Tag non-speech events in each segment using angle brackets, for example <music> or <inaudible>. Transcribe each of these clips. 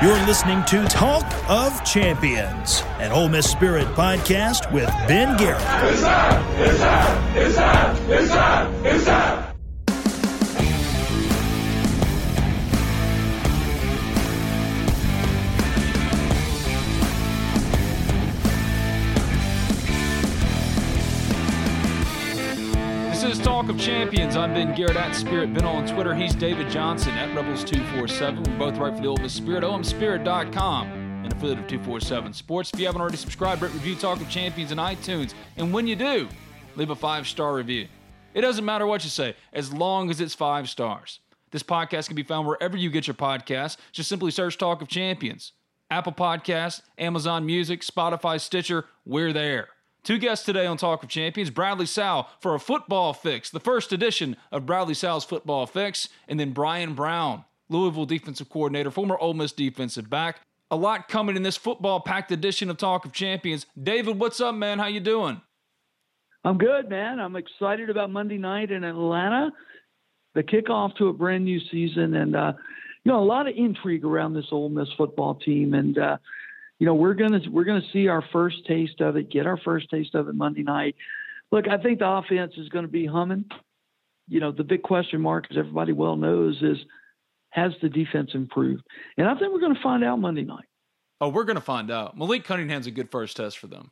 You're listening to Talk of Champions, an Ole Miss Spirit podcast with Ben Garrett. It's! It's! It's! It's! It's! Talk of Champions. I'm Ben Garrett at Spirit Ben on Twitter. He's David Johnson at Rebels247. We're both right for the Ole Miss Spirit. OMSpirit.com, an affiliate of 247 Sports. If you haven't already subscribed, rate, review Talk of Champions in iTunes. And when you do, leave a five star review. It doesn't matter what you say, as long as it's five stars. This podcast can be found wherever you get your podcasts. Just simply search Talk of Champions. Apple Podcasts, Amazon Music, Spotify, Stitcher, we're there. Two guests today on Talk of Champions Bradley Sowell for a football fix, the first edition of Bradley Sowell's Football Fix, and then Bryan Brown, Louisville defensive coordinator, former Ole Miss defensive back. A lot coming in this football packed edition of Talk of Champions. David, what's up, man? How you doing? I'm good, man. I'm excited about Monday night in Atlanta, the kickoff to a brand new season, and uh, you know a lot of intrigue around this Ole Miss football team, and uh, you know we're gonna we're gonna see our first taste of it, get our first taste of it Monday night. Look, I think the offense is going to be humming. You know, the big question mark, as everybody well knows, is has the defense improved? And I think we're going to find out Monday night. Oh, we're going to find out. Malik Cunningham's a good first test for them.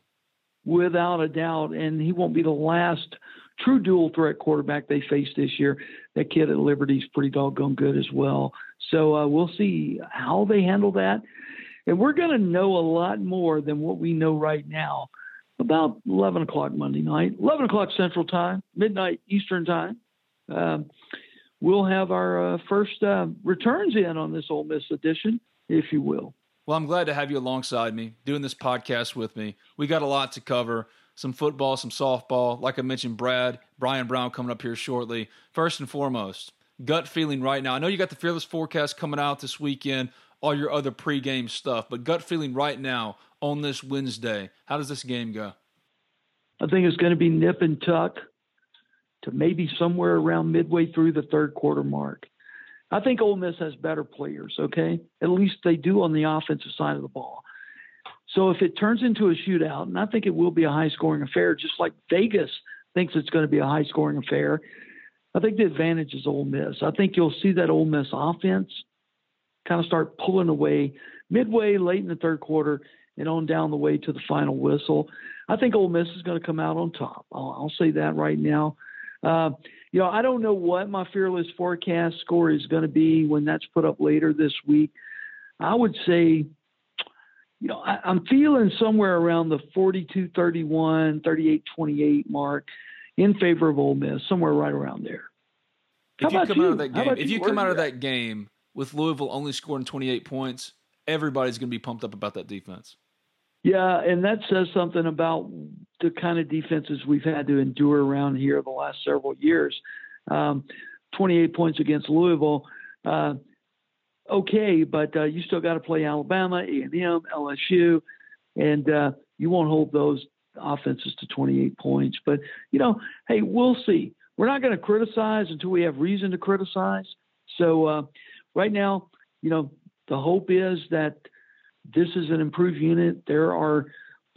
without a doubt, and he won't be the last true dual threat quarterback they face this year. That kid at Liberty's pretty doggone good as well. So uh, we'll see how they handle that, and we're going to know a lot more than what we know right now about 11 o'clock Monday night, 11 o'clock Central Time, midnight Eastern Time. Um, we'll have our uh, first uh, returns in on this Ole Miss edition, if you will. Well, I'm glad to have you alongside me, doing this podcast with me. We got a lot to cover some football, some softball. Like I mentioned, Brad, Bryan Brown coming up here shortly. First and foremost, gut feeling right now. I know you got the Fearless forecast coming out this weekend, all your other pregame stuff, but gut feeling right now on this Wednesday. How does this game go? I think it's going to be nip and tuck to maybe somewhere around midway through the third quarter mark. I think Ole Miss has better players, okay? At least they do on the offensive side of the ball. So if it turns into a shootout, and I think it will be a high scoring affair, just like Vegas thinks it's going to be a high scoring affair, I think the advantage is Ole Miss. I think you'll see that Ole Miss offense kind of start pulling away midway, late in the third quarter, and on down the way to the final whistle. I think Ole Miss is going to come out on top. I'll, I'll say that right now. Uh, you know, I don't know what my fearless forecast score is going to be when that's put up later this week. I would say, you know, I, I'm feeling somewhere around the 42 31, 38 28 mark in favor of Ole Miss, somewhere right around there. How If you come out of that game, if you? you come out of that game with Louisville only scoring 28 points, everybody's going to be pumped up about that defense. Yeah, and that says something about the kind of defenses we've had to endure around here the last several years. Um, 28 points against Louisville, uh, okay, but uh, you still got to play Alabama, A&M, LSU, and uh, you won't hold those offenses to 28 points. But you know, hey, we'll see. We're not going to criticize until we have reason to criticize. So uh, right now, you know, the hope is that this is an improved unit. There are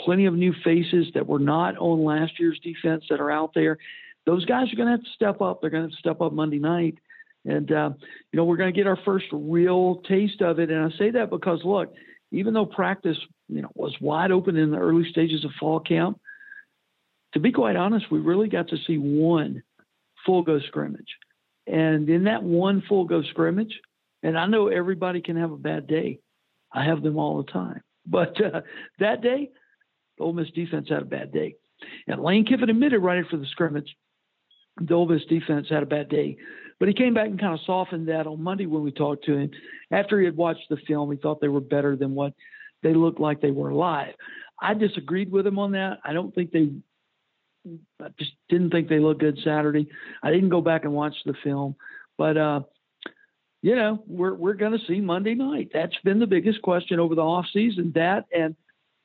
plenty of new faces that were not on last year's defense that are out there. Those guys are going to have to step up. They're going to step up Monday night. And, uh, you know, we're going to get our first real taste of it. And I say that because, look, even though practice, you know, was wide open in the early stages of fall camp, to be quite honest, we really got to see one full go scrimmage. And in that one full go scrimmage, and I know everybody can have a bad day. I have them all the time. But uh, that day, the Ole Miss defense had a bad day. And Lane Kiffin admitted right after the scrimmage, the Ole Miss defense had a bad day. But he came back and kind of softened that on Monday when we talked to him. After he had watched the film, he thought they were better than what they looked like they were live. I disagreed with him on that. I don't think they I just didn't think they looked good Saturday. I didn't go back and watch the film, but uh, you know, we're we're going to see Monday night. That's been the biggest question over the off season. That and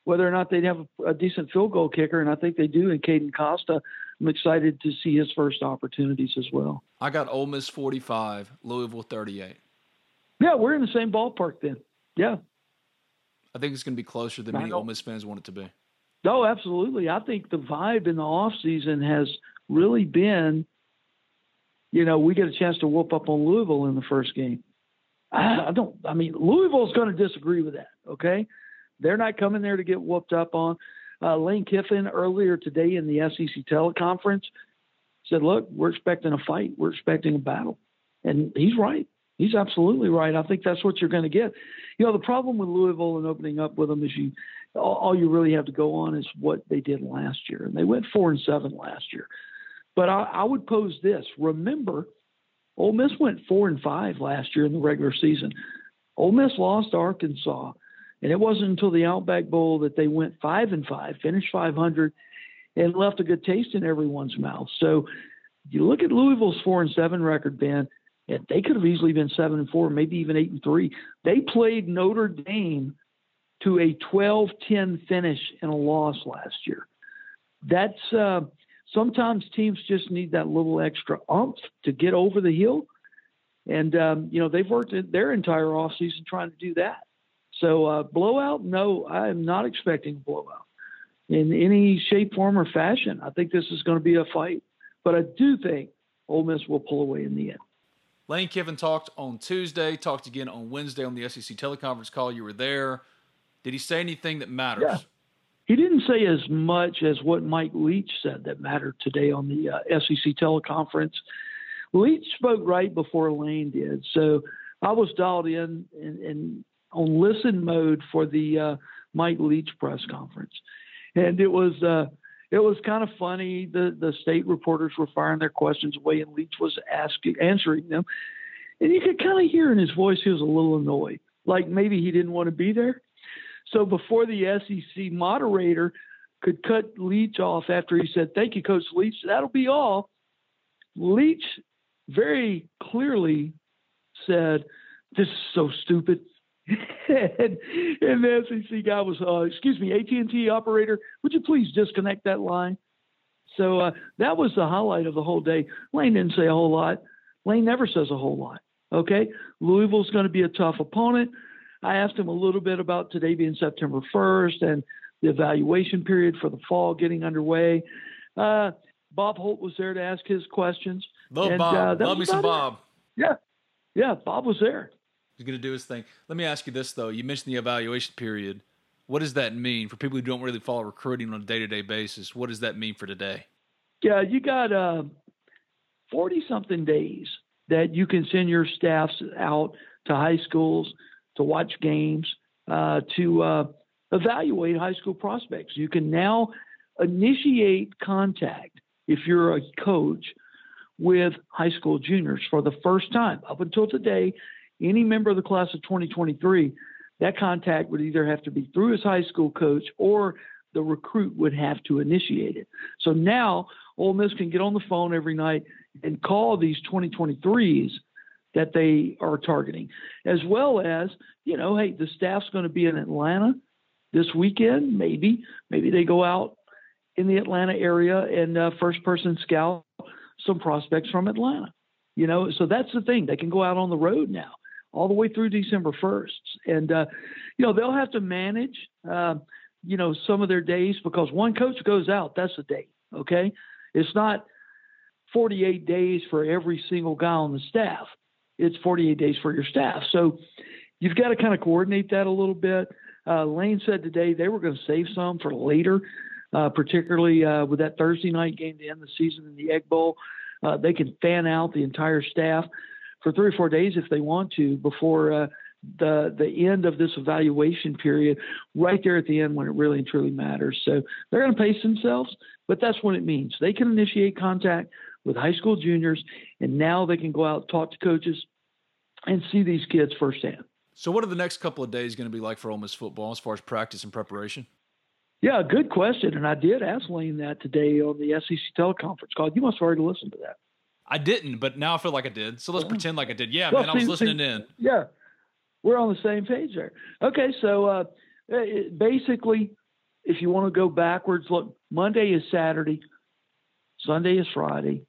whether or not they'd have a, a decent field goal kicker, and I think they do in Caden Costa. I'm excited to see his first opportunities as well. I got Ole Miss 45, Louisville 38. Yeah, we're in the same ballpark then. Yeah, I think it's going to be closer than many Ole Miss fans want it to be. No, absolutely. I think the vibe in the off season has really been, you know, we get a chance to whoop up on Louisville in the first game. I, I don't. I mean, Louisville's going to disagree with that. Okay, they're not coming there to get whooped up on. Uh, Lane Kiffin earlier today in the SEC teleconference said, "Look, we're expecting a fight. We're expecting a battle," and he's right. He's absolutely right. I think that's what you're going to get. You know, the problem with Louisville and opening up with them is you all, all you really have to go on is what they did last year, and they went four and seven last year. But I, I would pose this: Remember, Ole Miss went four and five last year in the regular season. Ole Miss lost Arkansas, and it wasn't until the Outback Bowl that they went five and five, finished 500, and left a good taste in everyone's mouth. So you look at Louisville's four and seven record, Ben. And they could have easily been seven and four, maybe even eight and three. They played Notre Dame to a 12-10 finish and a loss last year. That's uh, sometimes teams just need that little extra umph to get over the hill. And, um, you know, they've worked their entire offseason trying to do that. So, uh, blowout, no, I am not expecting a blowout in any shape, form, or fashion. I think this is going to be a fight. But I do think Ole Miss will pull away in the end. Lane Kiffin talked on Tuesday, talked again on Wednesday on the SEC teleconference call. You were there. Did he say anything that matters? Yeah. He didn't say as much as what Mike Leach said that mattered today on the uh, SEC teleconference. Leach spoke right before Lane did, so I was dialed in and, on listen mode for the uh, Mike Leach press conference, and it was uh, it was kind of funny. The the state reporters were firing their questions away, and Leach was asking answering them, and you could kind of hear in his voice he was a little annoyed, like maybe he didn't want to be there. So before the SEC moderator could cut Leach off after he said, Thank you, Coach Leach, that'll be all, Leach very clearly said, This is so stupid. <laughs> and, and the SEC guy was, uh, excuse me, AT&T operator, would you please disconnect that line? So uh, that was the highlight of the whole day. Lane didn't say a whole lot. Lane never says a whole lot. Okay, Louisville's going to be a tough opponent. I asked him a little bit about today being September 1st and the evaluation period for the fall getting underway. Uh, Bob Holt was there to ask his questions. Love and, Bob. Uh, Love me some Bob. It. Yeah. Yeah. Bob was there. He's going to do his thing. Let me ask you this, though. You mentioned the evaluation period. What does that mean for people who don't really follow recruiting on a day to day basis? What does that mean for today? Yeah, you got 40 uh, something days that you can send your staffs out to high schools to watch games, uh, to uh, evaluate high school prospects. You can now initiate contact if you're a coach with high school juniors for the first time. Up until today, any member of the class of 2023, that contact would either have to be through his high school coach or the recruit would have to initiate it. So now Ole Miss can get on the phone every night and call these 2023s that they are targeting, as well as, you know, hey, the staff's going to be in Atlanta this weekend. Maybe, maybe they go out in the Atlanta area and uh, first person scout some prospects from Atlanta. You know, so that's the thing. They can go out on the road now all the way through December 1st. And, uh, you know, they'll have to manage, uh, you know, some of their days because one coach goes out, that's a day. Okay. It's not 48 days for every single guy on the staff it's 48 days for your staff. So you've got to kind of coordinate that a little bit. Uh, Lane said today they were going to save some for later, uh, particularly uh, with that Thursday night game to end the season in the Egg Bowl. Uh, they can fan out the entire staff for three or four days if they want to before uh, the the end of this evaluation period, right there at the end when it really and truly matters. So they're going to pace themselves, but that's what it means. They can initiate contact with high school juniors, and now they can go out, talk to coaches, and see these kids firsthand. So, what are the next couple of days going to be like for Ole Miss football as far as practice and preparation? Yeah, good question. And I did ask Lane that today on the SEC teleconference call. You must have already listened to that. I didn't, but now I feel like I did. So let's yeah. pretend like I did. Yeah, well, man, I was listening see, in. Yeah, we're on the same page there. Okay, so uh, basically, if you want to go backwards, look, Monday is Saturday, Sunday is Friday,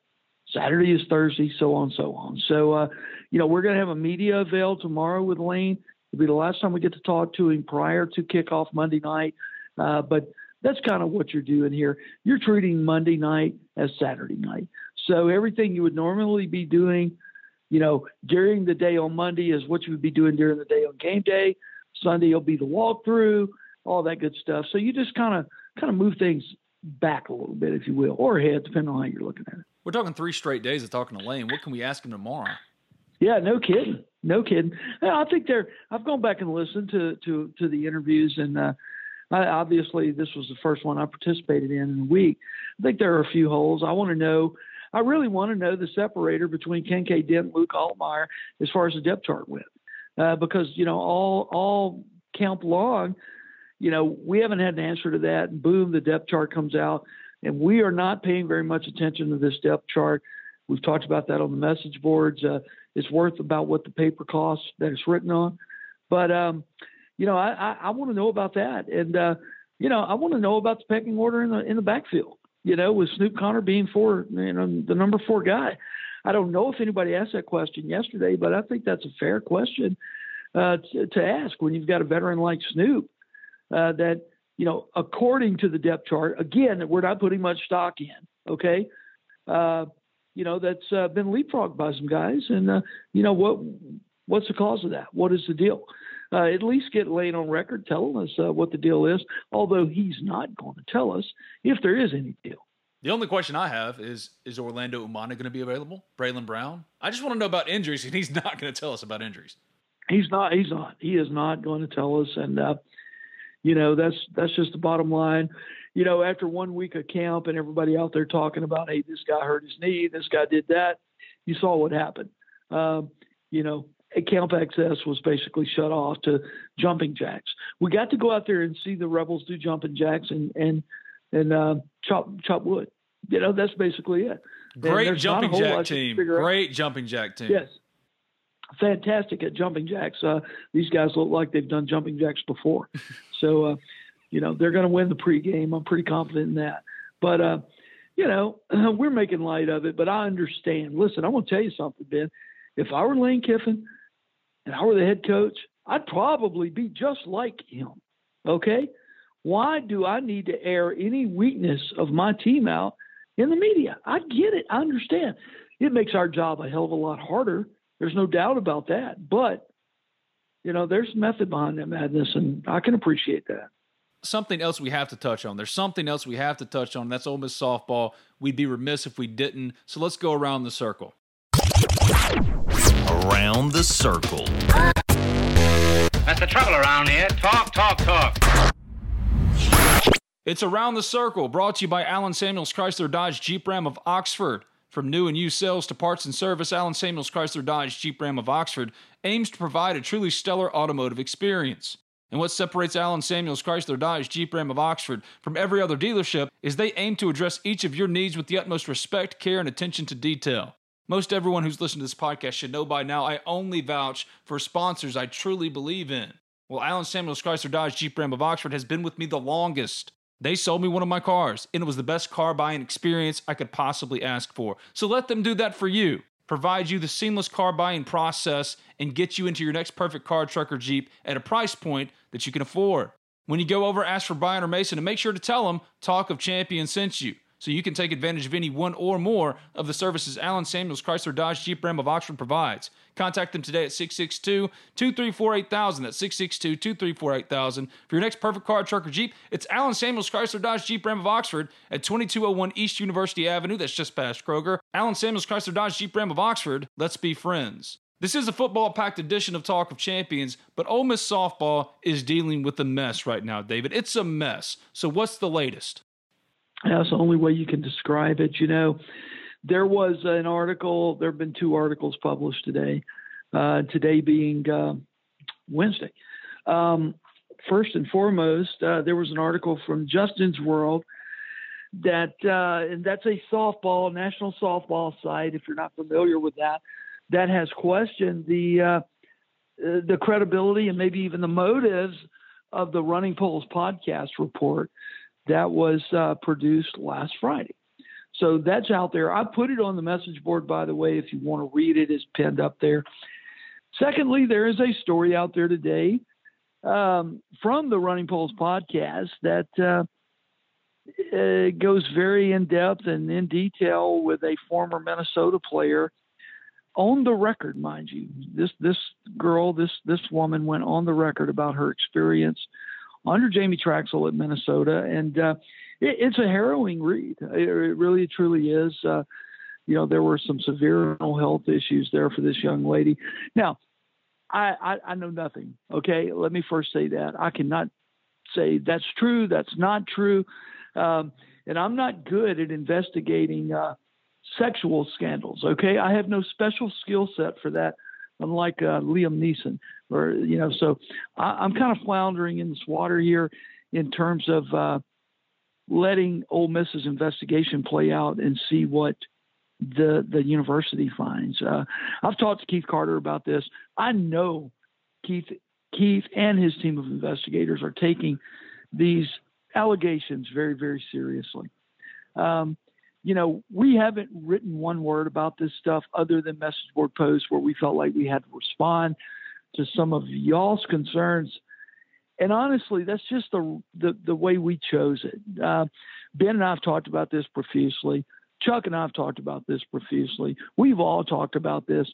Saturday is Thursday, so on, so on. So, uh, you know, we're going to have a media avail tomorrow with Lane. It'll be the last time we get to talk to him prior to kickoff Monday night. Uh, but that's kind of what you're doing here. You're treating Monday night as Saturday night. So everything you would normally be doing, you know, during the day on Monday is what you would be doing during the day on game day. Sunday will be the walkthrough, all that good stuff. So you just kind of kind of move things back a little bit, if you will, or ahead, depending on how you're looking at it. We're talking three straight days of talking to Lane. What can we ask him tomorrow? Yeah, no kidding, no kidding. I think they're. I've gone back and listened to to to the interviews, and uh, I, obviously this was the first one I participated in in a week. I think there are a few holes. I want to know. I really want to know the separator between Kinkead Dent, and Luke Altmyer, as far as the depth chart went, uh, because you know all all camp long, you know we haven't had an answer to that. And boom, the depth chart comes out, and we are not paying very much attention to this depth chart. We've talked about that on the message boards. Uh, it's worth about what the paper costs that it's written on. But um, you know, I, I, I want to know about that, and uh, you know, I want to know about the pecking order in the in the backfield. You know, with Snoop Conner being four, you know, the number four guy. I don't know if anybody asked that question yesterday, but I think that's a fair question uh, to, to, ask when you've got a veteran like Snoop. Uh, that you know, according to the depth chart, again, we're not putting much stock in. Okay, uh, you know, that's uh, been leapfrogged by some guys. And, uh, you know, what what's the cause of that? What is the deal? Uh, at least get Lane on record telling us uh, what the deal is, although he's not going to tell us if there is any deal. The only question I have is Is Orlando Umana going to be available? Braylon Brown? I just want to know about injuries, and he's <laughs> not going to tell us about injuries. He's not. He's not. He is not going to tell us. And, uh, you know, that's that's just the bottom line you know, after one week of camp and everybody out there talking about, hey, this guy hurt his knee, this guy did that, you saw what happened. Um, you know, camp access was basically shut off to jumping jacks. We got to go out there and see the rebels do jumping jacks and and and uh, chop chop wood. You know, that's basically it. Great jumping jack team. Great jumping jack team. Yes. Fantastic at jumping jacks. Uh, these guys look like they've done jumping jacks before. <laughs> so, uh, you know, they're going to win the pregame. I'm pretty confident in that. But, uh, you know, <clears throat> we're making light of it, but I understand. Listen, I'm going to tell you something, Ben. If I were Lane Kiffin and I were the head coach, I'd probably be just like him. Okay? Why do I need to air any weakness of my team out in the media? I get it. I understand. It makes our job a hell of a lot harder. There's no doubt about that. But, you know, there's method behind that madness, and I can appreciate that something else we have to touch on. There's something else we have to touch on. That's Ole Miss softball. We'd be remiss if we didn't. So let's go around the circle. Around the circle. That's the trouble around here. Talk, talk, talk. It's Around the Circle, brought to you by Allen Samuels Chrysler Dodge Jeep Ram of Oxford. From new and used sales to parts and service, Allen Samuels Chrysler Dodge Jeep Ram of Oxford aims to provide a truly stellar automotive experience. And what separates Allen Samuels Chrysler Dodge Jeep Ram of Oxford from every other dealership is they aim to address each of your needs with the utmost respect, care, and attention to detail. Most everyone who's listened to this podcast should know by now I only vouch for sponsors I truly believe in. Well, Allen Samuels Chrysler Dodge Jeep Ram of Oxford has been with me the longest. They sold me one of my cars, and it was the best car buying experience I could possibly ask for. So let them do that for you provide you the seamless car buying process, and get you into your next perfect car, truck, or Jeep at a price point that you can afford. When you go over, ask for Brian or Mason and make sure to tell them Talk of Champions sent you so you can take advantage of any one or more of the services Allen Samuels Chrysler Dodge Jeep Ram of Oxford provides. Contact them today at 662 234 8000. That's 662 234 8000. For your next perfect car, truck, or Jeep, it's Allen Samuels Chrysler Dodge Jeep Ram of Oxford at 2201 East University Avenue. That's just past Kroger. Allen Samuels Chrysler Dodge Jeep Ram of Oxford. Let's be friends. This is a football packed edition of Talk of Champions, but Ole Miss softball is dealing with a mess right now, David. It's a mess. So, what's the latest? That's the only way you can describe it. You know, there was an article, there have been two articles published today, uh, today being uh, Wednesday. Um, first and foremost, uh, there was an article from Justin's World that, uh, and that's a softball, national softball site, if you're not familiar with that, that has questioned the, uh, the credibility and maybe even the motives of the Running Polls podcast report that was uh, produced last Friday. So that's out there. I put it on the message board, by the way, if you want to read it, it's pinned up there. Secondly, there is a story out there today um, from the Running Polls podcast that uh, goes very in depth and in detail with a former Minnesota player on the record, mind you. This this girl, this this woman went on the record about her experience under Jamie Trachsel at Minnesota, and uh, it, it's a harrowing read. It, it really truly is. Uh, you know, there were some severe mental health issues there for this young lady. Now, I, I, I know nothing. Okay, let me first say that I cannot say that's true, that's not true, um, and I'm not good at investigating uh, sexual scandals. Okay, I have no special skill set for that, unlike uh, Liam Neeson, or you know. So I, am kind of floundering in this water here in terms of uh, letting Ole Miss's investigation play out and see what the the university finds. Uh, I've talked to Keith Carter about this. I know Keith Keith and his team of investigators are taking these allegations very very seriously. Um, you know, we haven't written one word about this stuff other than message board posts where we felt like we had to respond to some of y'all's concerns. And honestly, that's just the the, the way we chose it. Uh, ben and I have talked about this profusely. Chuck and I have talked about this profusely. We've all talked about this.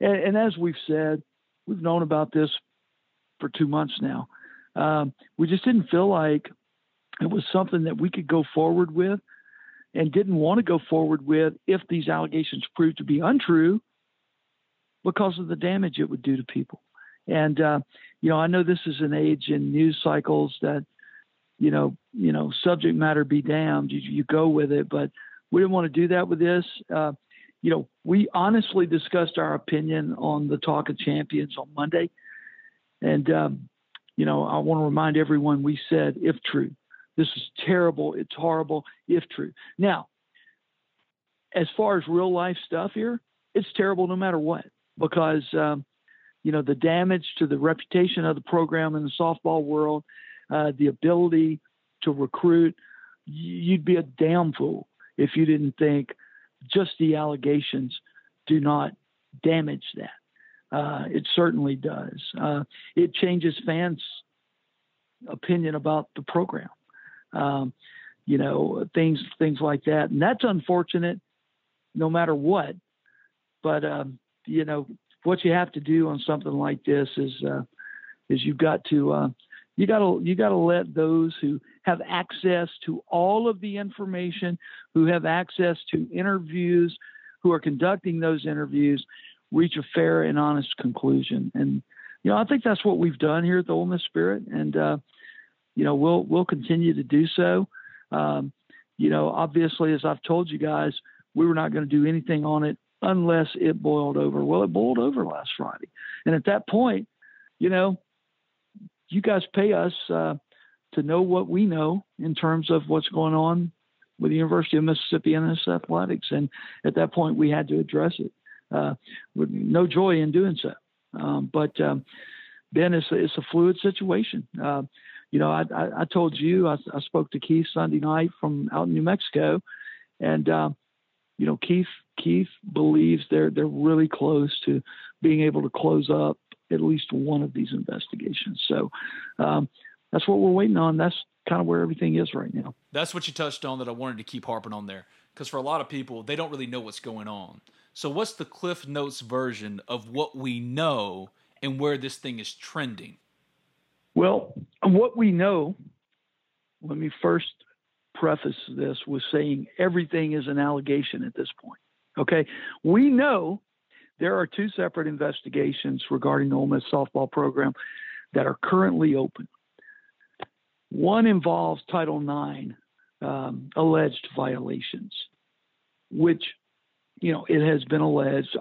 And, and as we've said, we've known about this for two months now. Um, we just didn't feel like it was something that we could go forward with and didn't want to go forward with if these allegations proved to be untrue because of the damage it would do to people. And, uh, you know, I know this is an age in news cycles that, you know, you know, subject matter be damned. You, you go with it, but we didn't want to do that with this. Uh, you know, we honestly discussed our opinion on the Talk of Champions on Monday. And, um, you know, I want to remind everyone we said, if true, this is terrible, it's horrible, if true. Now, as far as real life stuff here, it's terrible no matter what, because, um, you know, the damage to the reputation of the program in the softball world, uh, the ability to recruit, you'd be a damn fool if you didn't think just the allegations do not damage that. Uh, it certainly does. Uh, it changes fans' opinion about the program. Um, you know, things things like that, and that's unfortunate, no matter what. But um, you know, what you have to do on something like this is uh, is you've got to uh, you got to you got to let those who have access to all of the information, who have access to interviews, who are conducting those interviews, reach a fair and honest conclusion. And you know, I think that's what we've done here at the Ole Miss Spirit, and uh, you know, we'll we'll continue to do so. Um, you know, obviously, as I've told you guys, we were not going to do anything on it unless it boiled over. Well, it boiled over last Friday, and at that point, you know, you guys pay us uh, to know what we know in terms of what's going on with the University of Mississippi and its athletics. And at that point, we had to address it uh, with no joy in doing so. Um, but um, Ben, it's a, it's a fluid situation. Uh, you know, I, I, I told you I, I, spoke to Keith Sunday night from out in New Mexico, and uh, you know, Keith Keith believes they're they're really close to being able to close up at least one of these investigations. So um, that's what we're waiting on. That's kind of where everything is right now. That's what you touched on that I wanted to keep harping on there because for a lot of people they don't really know what's going on. So what's the Cliff Notes version of what we know and where this thing is trending? Well, what we know, let me first preface this with saying everything is an allegation at this point. Okay. We know there are two separate investigations regarding the Ole Miss softball program that are currently open. One involves Title IX um, alleged violations, which, you know, it has been alleged,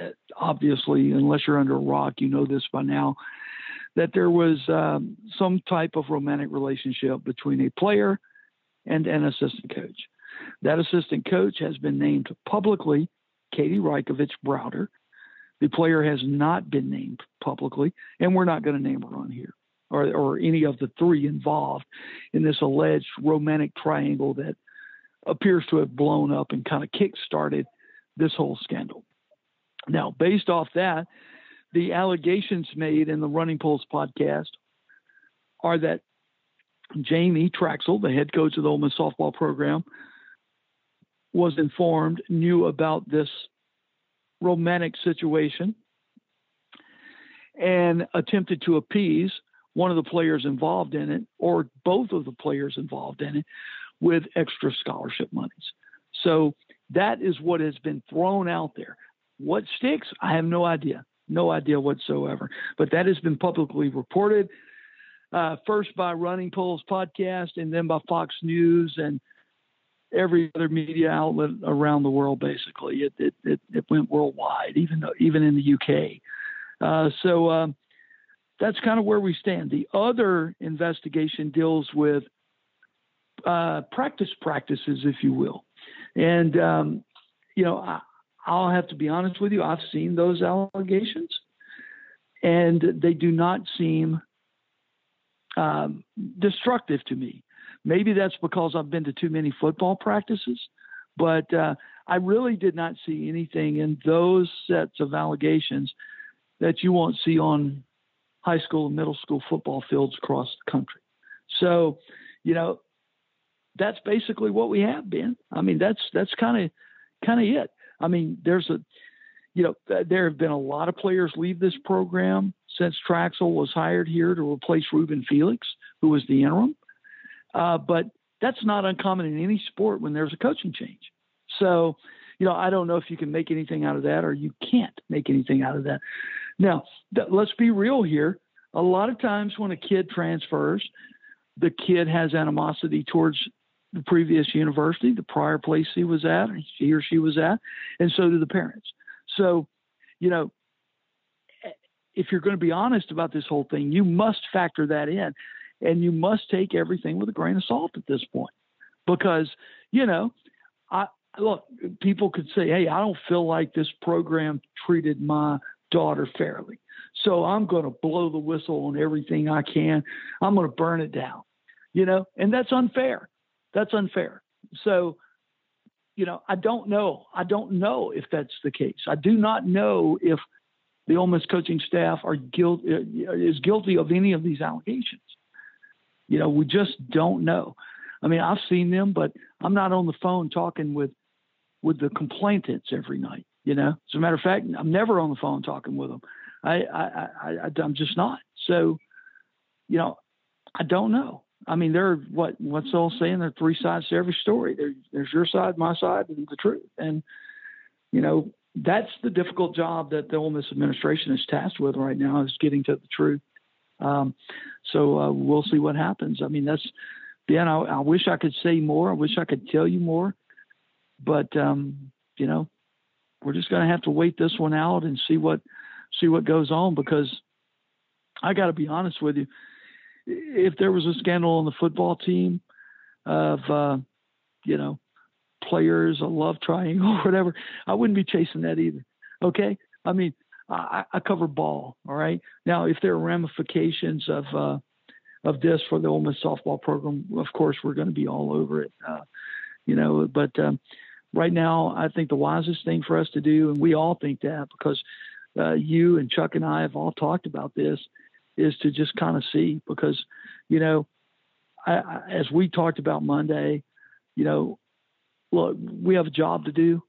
uh, obviously, unless you're under a rock, you know this by now, that there was um, some type of romantic relationship between a player and an assistant coach. That assistant coach has been named publicly Katie Reikovich Browder. The player has not been named publicly, and we're not going to name her on here, or, or any of the three involved in this alleged romantic triangle that appears to have blown up and kind of kick-started this whole scandal. Now, based off that, the allegations made in the Running Pulse podcast are that Jamie Trachsel, the head coach of the Ole Miss softball program, was informed, knew about this romantic situation, and attempted to appease one of the players involved in it or both of the players involved in it with extra scholarship monies. So that is what has been thrown out there. What sticks? I have no idea. No idea whatsoever. But that has been publicly reported uh, first by Running Polls podcast and then by Fox News and every other media outlet around the world. Basically, it it it, it went worldwide, even though, even in the UK. Uh, so um, that's kind of where we stand. The other investigation deals with uh, practice practices, if you will, and um, you know I, I'll have to be honest with you. I've seen those allegations, and they do not seem um, destructive to me. Maybe that's because I've been to too many football practices, but uh, I really did not see anything in those sets of allegations that you won't see on high school and middle school football fields across the country. So, you know, that's basically what we have, been. I mean, that's that's kind of kind of it. I mean, there's a, you know, there have been a lot of players leave this program since Trachsel was hired here to replace Ruben Felix, who was the interim. Uh, but that's not uncommon in any sport when there's a coaching change. So, you know, I don't know if you can make anything out of that or you can't make anything out of that. Now, th- let's be real here. A lot of times when a kid transfers, the kid has animosity towards the previous university, the prior place he was at, he or she was at, and so do the parents. So, you know, if you're going to be honest about this whole thing, you must factor that in and you must take everything with a grain of salt at this point because, you know, I look, people could say, Hey, I don't feel like this program treated my daughter fairly. So I'm going to blow the whistle on everything I can. I'm going to burn it down, you know, and that's unfair. That's unfair. So, you know, I don't know. I don't know if that's the case. I do not know if the Ole Miss coaching staff are guilt uh, is guilty of any of these allegations. You know, we just don't know. I mean, I've seen them, but I'm not on the phone talking with with the complainants every night. You know, as a matter of fact, I'm never on the phone talking with them. I, I, I, I I'm just not. So, you know, I don't know. I mean, there are what what's all saying. There are three sides to every story. There, there's your side, my side, and the truth. And you know, that's the difficult job that the Ole Miss administration is tasked with right now is getting to the truth. Um, so uh, we'll see what happens. I mean, that's Ben. I, I, wish I could say more. I wish I could tell you more, but um, you know, we're just going to have to wait this one out and see what see what goes on because I got to be honest with you. If there was a scandal on the football team of uh, you know players, a love triangle, <laughs> whatever, I wouldn't be chasing that either. Okay, I mean, I, I cover ball. All right. Now, if there are ramifications of uh, of this for the Ole Miss softball program, of course, we're going to be all over it. Uh, you know, but um, right now, I think the wisest thing for us to do, and we all think that because uh, you and Chuck and I have all talked about this, is to just kind of see because, you know, I, I, as we talked about Monday, you know, look, we have a job to do,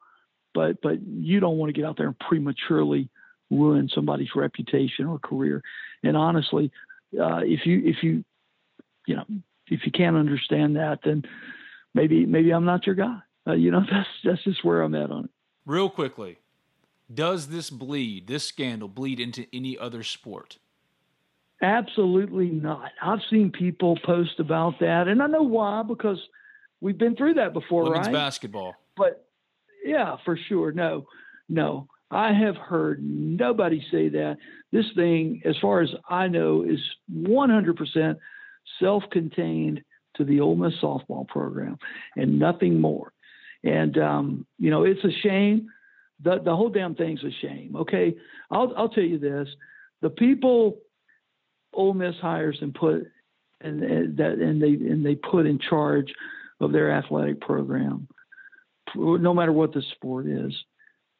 but but you don't want to get out there and prematurely ruin somebody's reputation or career. And honestly, uh, if you if you you know if you can't understand that, then maybe maybe I'm not your guy. Uh, you know <laughs> that's that's just where I'm at on it. Real quickly, does this bleed this scandal bleed into any other sport? Absolutely not. I've seen people post about that, and I know why because we've been through that before, Women's right? basketball. But yeah, for sure. No, no. I have heard nobody say that. This thing, as far as I know, is 100% self contained to the Ole Miss softball program and nothing more. And, um, you know, it's a shame. The, the whole damn thing's a shame. Okay. I'll, I'll tell you this the people Ole Miss hires and put and, and that and they and they put in charge of their athletic program, no matter what the sport is,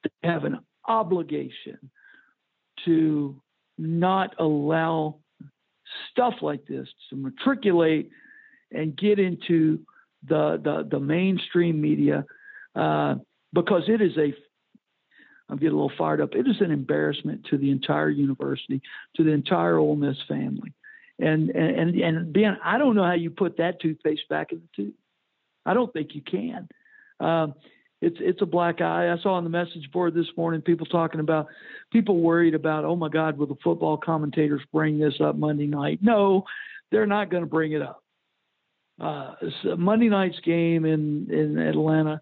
they have an obligation to not allow stuff like this to matriculate and get into the the, the mainstream media uh, because it is a I'm getting a little fired up. It is an embarrassment to the entire university, to the entire Ole Miss family, and and and Ben, I don't know how you put that toothpaste back in the tube. I don't think you can. Um, it's it's a black eye. I saw on the message board this morning people talking about people worried about, oh my God, will the football commentators bring this up Monday night? No, they're not going to bring it up. Uh, Monday night's game in in Atlanta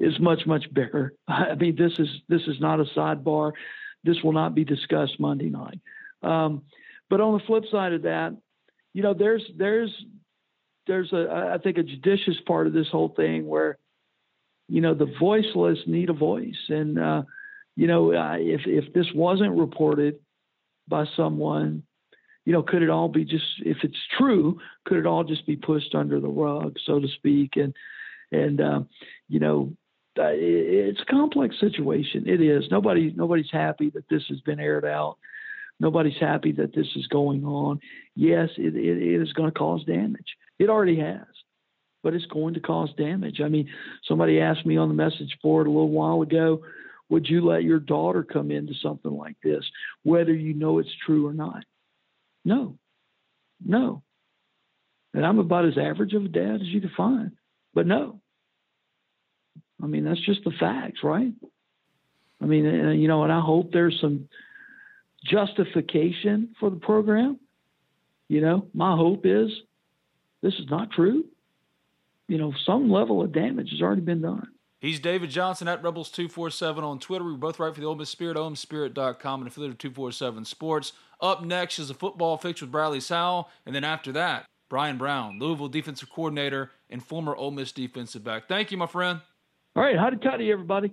is much much bigger. <laughs> I mean, this is this is not a sidebar. This will not be discussed Monday night. Um, but on the flip side of that, you know, there's there's there's a I think a judicious part of this whole thing where, you know, the voiceless need a voice, and uh, you know, uh, if if this wasn't reported by someone, you know, could it all be just if it's true, could it all just be pushed under the rug, so to speak, and and uh, you know, uh, it's a complex situation. It is. Nobody nobody's happy that this has been aired out. Nobody's happy that this is going on. Yes, it, it, it is going to cause damage. It already has, but it's going to cause damage. I mean, somebody asked me on the message board a little while ago, would you let your daughter come into something like this, whether you know it's true or not? No, no. And I'm about as average of a dad as you can find, but no. I mean, that's just the facts, right? I mean, you know, and I hope there's some justification for the program. You know, my hope is this is not true. You know, some level of damage has already been done. He's David Johnson at Rebels247 on Twitter. We both write for the Ole Miss Spirit, OleMissSpirit.com, and affiliate of 247 Sports. Up next is a football fix with Bradley Sowell, and then after that, Bryan Brown, Louisville defensive coordinator and former Ole Miss defensive back. Thank you, my friend. All right, howdy toddy, everybody.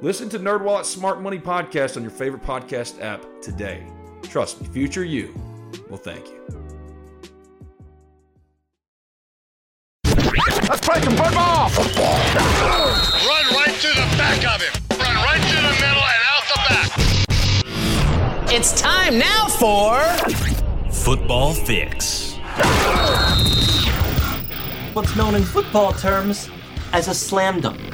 Listen to NerdWallet's Smart Money Podcast on your favorite podcast app today. Trust me, future you will thank you. Let's play some football! Run right to the back of him. Run right to the middle and out the back. It's time now for Football Fix. What's known in football terms as a slam dunk.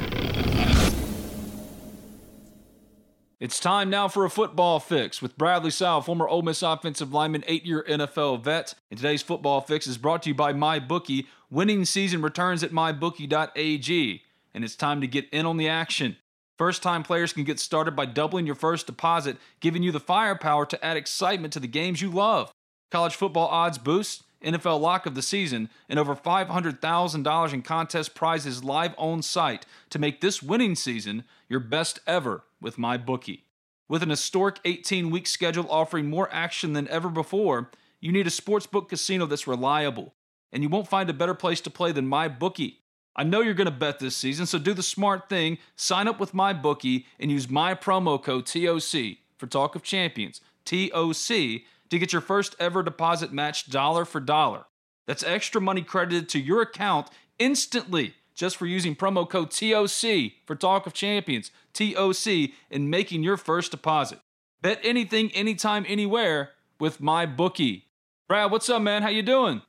It's time now for a football fix with Bradley Sowell, former Ole Miss offensive lineman, eight-year NFL vet. And today's football fix is brought to you by MyBookie. Winning season returns at mybookie.ag, and it's time to get in on the action. First time players can get started by doubling your first deposit, giving you the firepower to add excitement to the games you love. College football odds boost, NFL lock of the season, and over $500,000 in contest prizes live on site to make this winning season your best ever with MyBookie. With an historic 18 week schedule offering more action than ever before, you need a sportsbook casino that's reliable, and you won't find a better place to play than MyBookie. I know you're going to bet this season, so do the smart thing. Sign up with my bookie and use my promo code TOC for Talk of Champions, TOC, to get your first ever deposit matched dollar for dollar. That's extra money credited to your account instantly just for using promo code TOC for Talk of Champions, TOC, and making your first deposit. Bet anything, anytime, anywhere with my bookie. Brad, what's up, man? How you doing?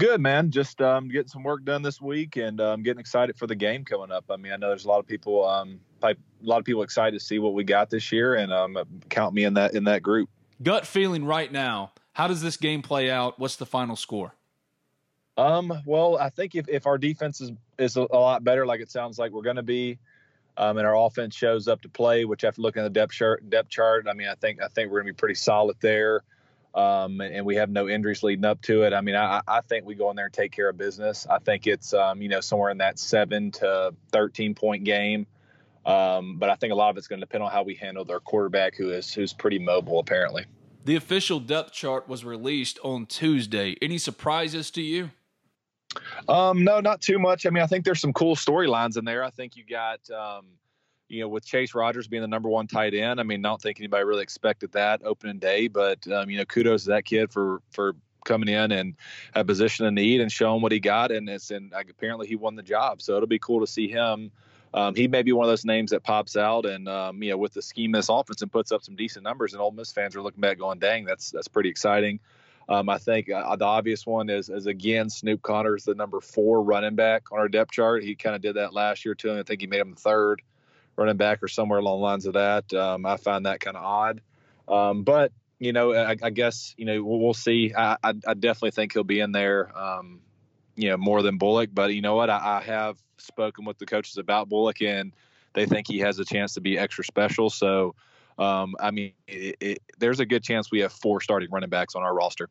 Good man, just um, getting some work done this week, and um, getting excited for the game coming up. I mean, I know there's a lot of people, um, a lot of people excited to see what we got this year, and um, count me in that in that group. Gut feeling right now. How does this game play out? What's the final score? Um, well, I think if, if our defense is, is a, lot better, like it sounds like we're going to be, um, and our offense shows up to play, which after looking at the depth chart, depth chart, I mean, I think I think we're going to be pretty solid there. Um, and we have no injuries leading up to it. I mean, I, I think we go in there and take care of business. I think it's um, you know somewhere in that seven to thirteen point game. Um, but I think a lot of it's going to depend on how we handle their quarterback, who is who's pretty mobile apparently. The official depth chart was released on Tuesday. Any surprises to you? Um, no, not too much. I mean, I think there's some cool storylines in there. I think you got, um, you know, with Chase Rogers being the number one tight end. I mean, I don't think anybody really expected that opening day, but um, you know, kudos to that kid for for coming in and a position of need and showing what he got, and it's and apparently he won the job. So it'll be cool to see him. Um, he may be one of those names that pops out, and um, you know, with the scheme this offense and puts up some decent numbers, and Ole Miss fans are looking back going, "Dang, that's that's pretty exciting." Um, I think uh, the obvious one is, is again Snoop Conner's the number four running back on our depth chart. He kind of did that last year too. I think he made him the third running back or somewhere along the lines of that. Um, I find that kind of odd, um, but you know, I, I, guess you know we'll, we'll see. I, I, I, definitely think he'll be in there. Um, you know, more than Bullock, but you know what? I, have spoken with the coaches about Bullock, and they think he has a chance to be extra special. So um, I mean, it, it, there's a good chance we have four starting running backs on our roster.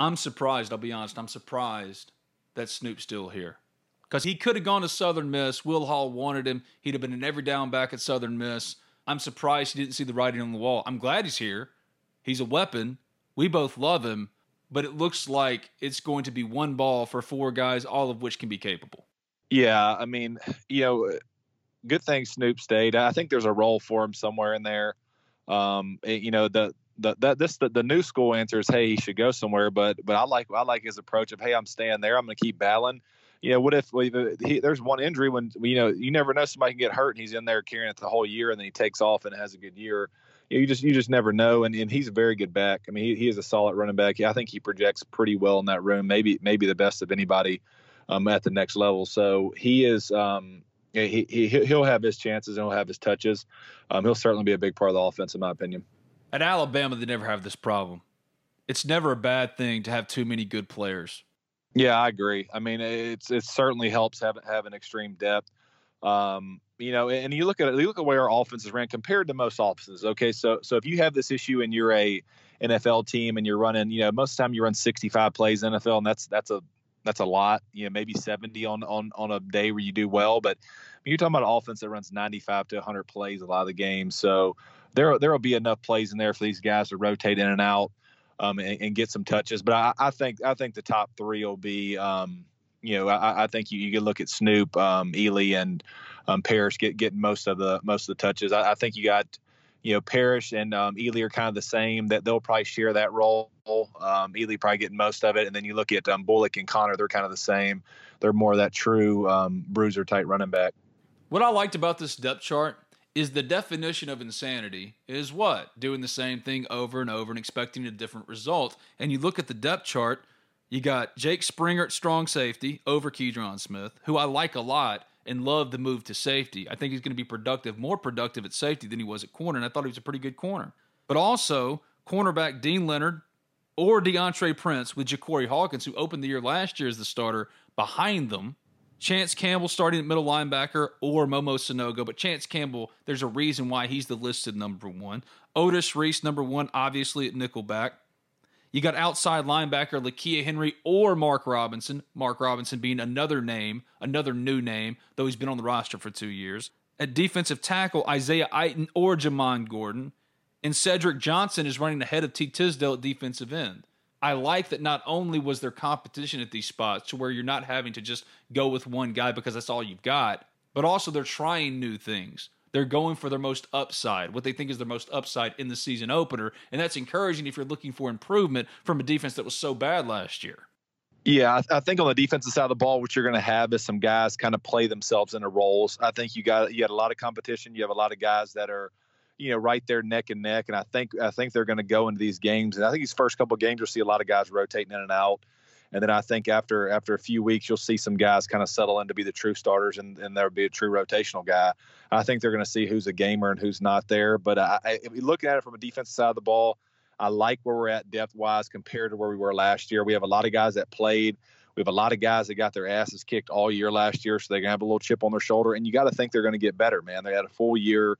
I'm surprised. I'll be honest. I'm surprised that Snoop's still here because he could have gone to Southern Miss. Will Hall wanted him. He'd have been an every down back at Southern Miss. I'm surprised he didn't see the writing on the wall. I'm glad he's here. He's a weapon. We both love him, but it looks like it's going to be one ball for four guys, all of which can be capable. Yeah, I mean, you know, good thing Snoop stayed. I think there's a role for him somewhere in there. Um, it, you know, the the that this the, the new school answer is hey he should go somewhere, but but I like I like his approach of hey I'm staying there I'm going to keep battling. You know, what if he, there's one injury when you know you never know somebody can get hurt and he's in there carrying it the whole year and then he takes off and has a good year. You just you just never know, and, and he's a very good back. I mean, he, he is a solid running back. I think he projects pretty well in that room, maybe maybe the best of anybody um, at the next level. So he is um, he, he he'll have his chances and he'll have his touches. Um, he'll certainly be a big part of the offense, in my opinion. At Alabama, they never have this problem. It's never a bad thing to have too many good players. Yeah, I agree. I mean, it's it certainly helps have having extreme depth. Um, you know, and you look at you look at where our offenses ran compared to most offenses. Okay, so so if you have this issue and you're a NFL team and you're running, you know, most of the time you run 65 plays NFL, and that's that's a that's a lot. You know, maybe 70 on on on a day where you do well, but you're talking about an offense that runs 95 to 100 plays a lot of the games. So there there will be enough plays in there for these guys to rotate in and out um, and, and, get some touches. But I, I, think I think the top three will be. Um, you know, I, I, think you, you can look at Snoop, um, Ealy, and um, get getting most of the most of the touches. I, I think you got you know, Parrish and um, Ealy are kind of the same. That they'll probably share that role. Um, Ealy probably getting most of it, and then you look at um, Bullock and Conner; they're kind of the same. They're more of that true um, bruiser type running back. What I liked about this depth chart is the definition of insanity is what doing the same thing over and over and expecting a different result. And you look at the depth chart, you got Jake Springer at strong safety over Keydron Smith, who I like a lot and love the move to safety. I think he's going to be productive, more productive at safety than he was at corner, and I thought he was a pretty good corner. But also, cornerback Dean Leonard or DeAndre Prince with Ja'Cory Hawkins, who opened the year last year as the starter, behind them. Chance Campbell starting at middle linebacker or Momo Sanogo, but Chance Campbell, there's a reason why he's the listed number one. Otis Reese, number one, obviously at nickelback. You got outside linebacker Lakia Henry or Mark Robinson. Mark Robinson being another name, another new name, though he's been on the roster for two years. At defensive tackle, Isaiah Iton or Jamon Gordon. And Cedric Johnson is running ahead of T. Tisdale at defensive end. I like that not only was there competition at these spots to where you're not having to just go with one guy because that's all you've got, but also they're trying new things. They're going for their most upside, what they think is their most upside in the season opener. And that's encouraging if you're looking for improvement from a defense that was so bad last year. Yeah, I, I think on the defensive side of the ball, what you're going to have is some guys kind of play themselves into roles. I think you got you got a lot of competition. You have a lot of guys that are, you know, right there neck and neck. And I think I think they're going to go into these games. And I think these first couple of games, you'll see a lot of guys rotating in and out. And then I think after after a few weeks, you'll see some guys kind of settle in to be the true starters, and, and there'll be a true rotational guy. I think they're going to see who's a gamer and who's not there. But I, I, looking at it from a defensive side of the ball, I like where we're at depth wise compared to where we were last year. We have a lot of guys that played. We have a lot of guys that got their asses kicked all year last year, so they're gonna have a little chip on their shoulder. And you got to think they're gonna get better, man. They had a full year.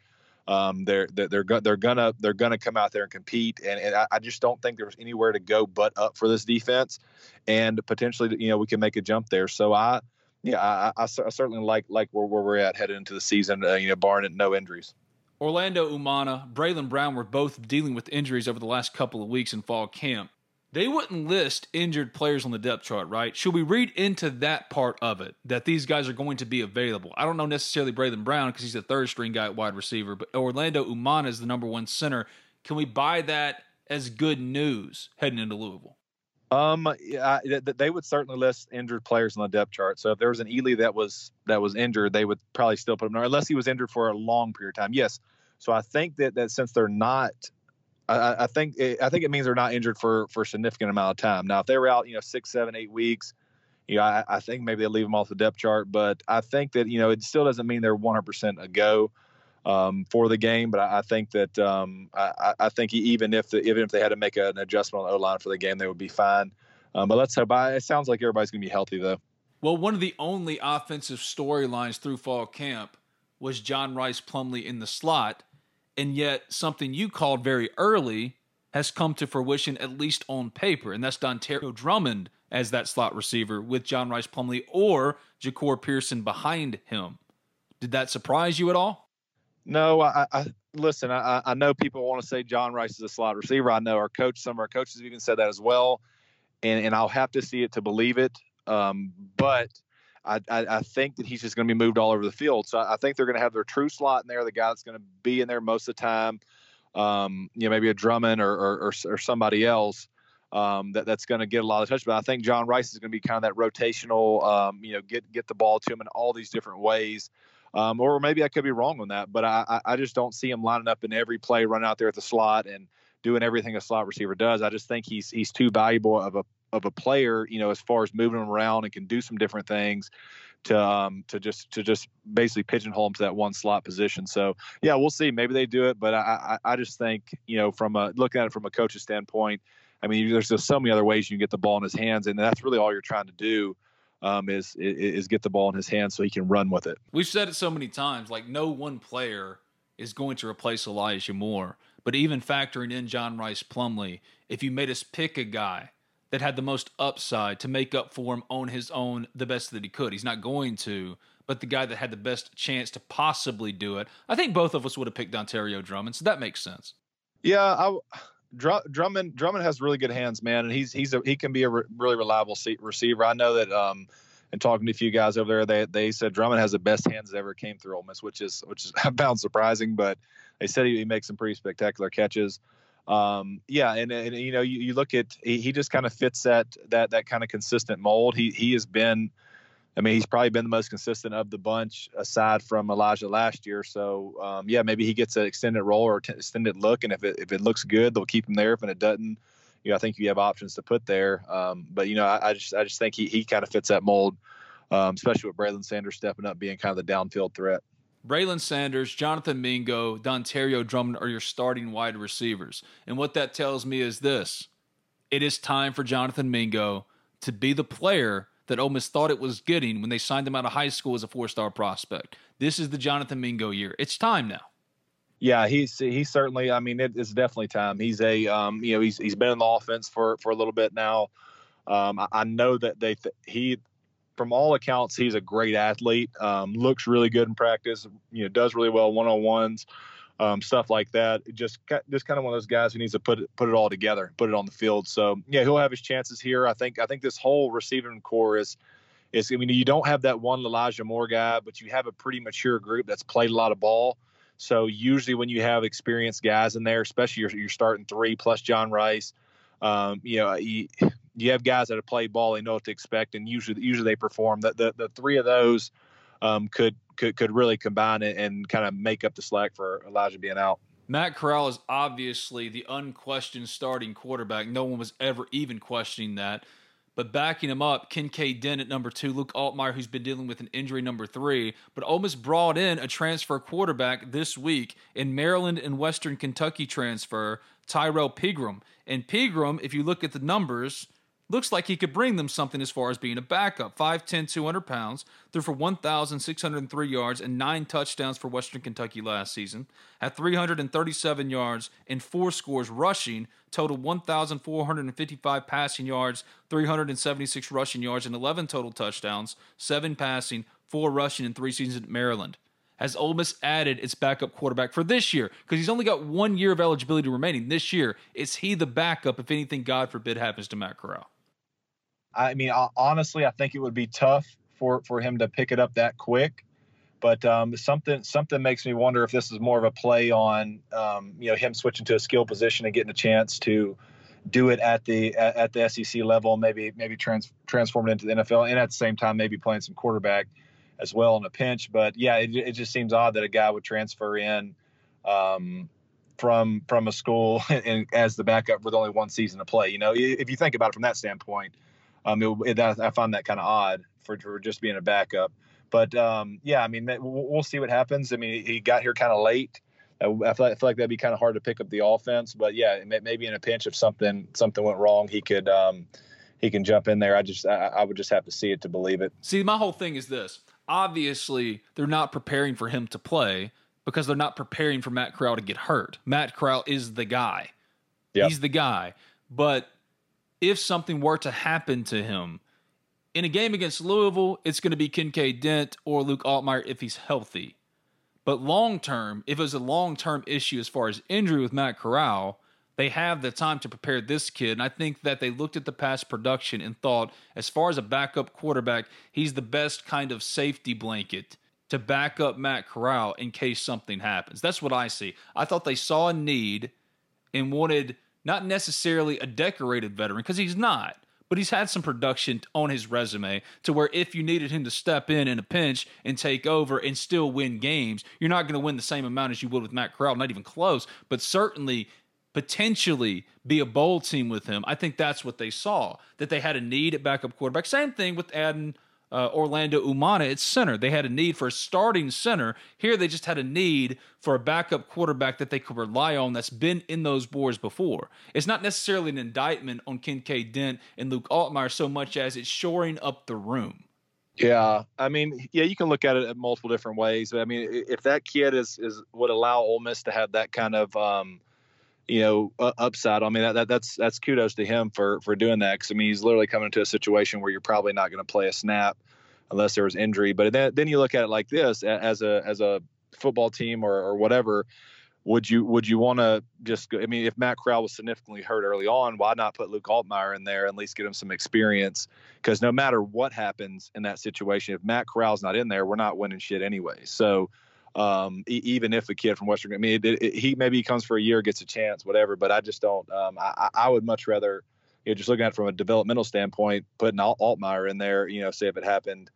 Um, they're they're they're, go- they're gonna they're gonna come out there and compete, and, and I, I just don't think there's anywhere to go but up for this defense, and potentially you know we can make a jump there. So I yeah I, I, I certainly like like where, where we're at headed into the season, uh, you know, barring no injuries. Orlando Umana, Braylon Brown were both dealing with injuries over the last couple of weeks in fall camp. They wouldn't list injured players on the depth chart, right? Should we read into that part of it that these guys are going to be available? I don't know necessarily Braylon Brown because he's the third string guy at wide receiver, but Orlando Umana is the number one center. Can we buy that as good news heading into Louisville? Um, yeah, they would certainly list injured players on the depth chart. So if there was an Ealy that was that was injured, they would probably still put him there, unless he was injured for a long period of time. Yes. So I think that that since they're not, I, I think it, I think it means they're not injured for for a significant amount of time. Now, if they were out, you know, six, seven, eight weeks, you know, I, I think maybe they leave them off the depth chart. But I think that you know it still doesn't mean they're 100% a go um, for the game. But I, I think that um, I, I, think even if the, even if they had to make an adjustment on the O line for the game, they would be fine. Um, but let's hope. I, it sounds like everybody's going to be healthy though. Well, one of the only offensive storylines through fall camp was John Rice Plumlee in the slot, and yet something you called very early has come to fruition at least on paper, and that's Dontario Drummond as that slot receiver with John Rice Plumlee or Jahcour Pearson behind him. Did that surprise you at all? No, I, I listen. I, I know people want to say John Rice is a slot receiver. I know our coach, some of our coaches have even said that as well, and and I'll have to see it to believe it. Um, but I, I, I think that he's just going to be moved all over the field. So I, I think they're going to have their true slot in there, the guy that's going to be in there most of the time. Um, you know, maybe a Drummond or or, or, or somebody else. Um, that that's going to get a lot of touch. But I think John Rice is going to be kind of that rotational, um, you know, get get the ball to him in all these different ways. Um, or maybe I could be wrong on that, but I, I just don't see him lining up in every play, running out there at the slot and doing everything a slot receiver does. I just think he's he's too valuable of a of a player, you know, as far as moving him around and can do some different things to um, to just to just basically pigeonhole him to that one slot position. So yeah, we'll see. Maybe they do it, but I I, I just think you know from a looking at it from a coach's standpoint, I mean, there's just so many other ways you can get the ball in his hands, and that's really all you're trying to do um, is is get the ball in his hands so he can run with it. We've said it so many times. Like no one player is going to replace Elijah Moore, but even factoring in John Rice Plumlee, if you made us pick a guy that had the most upside to make up for him on his own the best that he could, he's not going to. But the guy that had the best chance to possibly do it, I think both of us would have picked Dontario Drummond. So that makes sense. Yeah, I, Drummond Drummond has really good hands, man, and he's he's a, he can be a re- really reliable receiver. I know that. Um, and talking to a few guys over there, they they said Drummond has the best hands that ever came through Ole Miss, which is which is <laughs> I found surprising, but they said he, he makes some pretty spectacular catches. Um, yeah, and, and you know you, you look at he, he just kind of fits that that that kind of consistent mold. He he has been I mean, he's probably been the most consistent of the bunch aside from Elijah last year. So, um, yeah, maybe he gets an extended role or t- extended look, and if it if it looks good, they'll keep him there. If it doesn't, you know, I think you have options to put there. Um, but you know, I, I, just I just think he he kind of fits that mold, um, especially with Braylon Sanders stepping up, being kind of the downfield threat. Braylon Sanders, Jonathan Mingo, Dontario Drummond are your starting wide receivers, and what that tells me is this: it is time for Jonathan Mingo to be the player that Ole Miss thought it was getting when they signed him out of high school as a four star prospect. This is the Jonathan Mingo year. It's time now. Yeah, he's he's certainly. I mean, it, it's definitely time. He's a um, you know he's he's been in the offense for for a little bit now. Um, I, I, know that they th- he from all accounts he's a great athlete. Um, looks really good in practice. You know, does really well one on ones um, stuff like that. Just just kind of one of those guys who needs to put it put it all together, put it on the field. So yeah, he'll have his chances here. I think I think this whole receiving core is is I mean you don't have that one Elijah Moore guy, but you have a pretty mature group that's played a lot of ball. So usually when you have experienced guys in there, especially you're, you're starting three plus John Rice, um, you know you have guys that have played ball, they know what to expect, and usually usually they perform. The the, the three of those um, could could could really combine it and kind of make up the slack for Elijah being out. Matt Corral is obviously the unquestioned starting quarterback. No one was ever even questioning that. But backing him up, Kinkead Dent at number two, Luke Altmyer, who's been dealing with an injury number three. But Ole Miss brought in a transfer quarterback this week in Maryland and Western Kentucky transfer, Tyrell Pigrome. And Pigrome, if you look at the numbers, looks like he could bring them something as far as being a backup. 5'10, 200 pounds, threw for 1,603 yards and nine touchdowns for Western Kentucky last season. Had 337 yards and four scores rushing, total 1,455 passing yards, 376 rushing yards, and 11 total touchdowns, seven passing, four rushing in three seasons at Maryland. Has Ole Miss added its backup quarterback for this year? Because he's only got one year of eligibility remaining this year. Is he the backup if anything, God forbid, happens to Matt Corral? I mean, honestly, I think it would be tough for for him to pick it up that quick. But um, something something makes me wonder if this is more of a play on um, you know him switching to a skill position and getting a chance to do it at the at, at the SEC level, maybe maybe trans, transform it into the NFL, and at the same time maybe playing some quarterback as well in a pinch. But yeah, it, it just seems odd that a guy would transfer in um, from from a school <laughs> and as the backup with only one season to play. You know, if you think about it from that standpoint, um, it, it, I find that kind of odd for, for just being a backup. But um, yeah, I mean, we'll see what happens. I mean, he got here kind of late. I feel, like, I feel like that'd be kind of hard to pick up the offense. But yeah, maybe in a pinch if something something went wrong, he could um, he can jump in there. I just I, I would just have to see it to believe it. See, my whole thing is this: obviously, they're not preparing for him to play because they're not preparing for Matt Corral to get hurt. Matt Corral is the guy. Yep. He's the guy. But if something were to happen to him in a game against Louisville, it's going to be Kinkead Dent or Luke Altmyer if he's healthy. But long term, if it was a long term issue as far as injury with Matt Corral, they have the time to prepare this kid. And I think that they looked at the past production and thought, as far as a backup quarterback, he's the best kind of safety blanket to back up Matt Corral in case something happens. That's what I see. I thought they saw a need and wanted not necessarily a decorated veteran because he's not, but he's had some production on his resume to where if you needed him to step in in a pinch and take over and still win games, you're not going to win the same amount as you would with Matt Corral, not even close, but certainly potentially be a bowl team with him. I think that's what they saw that they had a need at backup quarterback. Same thing with adding uh, Orlando Umana at center. They had a need for a starting center. Here, they just had a need for a backup quarterback that they could rely on that's been in those boards before. It's not necessarily an indictment on Kinkead Dent and Luke Altmyer so much as it's shoring up the room. Yeah, I mean, yeah, you can look at it at multiple different ways. But I mean, if that kid is is would allow Ole Miss to have that kind of um, you know upside. I mean that, that, that's that's kudos to him for for doing that because I mean he's literally coming into a situation where you're probably not going to play a snap unless there was injury. But then then you look at it like this as a as a football team or, or whatever. Would you would you want to just? Go, I mean, if Matt Corral was significantly hurt early on, why not put Luke Altmyer in there and at least get him some experience? Because no matter what happens in that situation, if Matt Corral's not in there, we're not winning shit anyway. So um, e- even if a kid from Western, I mean, it, it, he maybe comes for a year, gets a chance, whatever. But I just don't. Um, I, I would much rather, you know, just looking at it from a developmental standpoint, putting Alt- Altmyer in there, you know, say if it happened,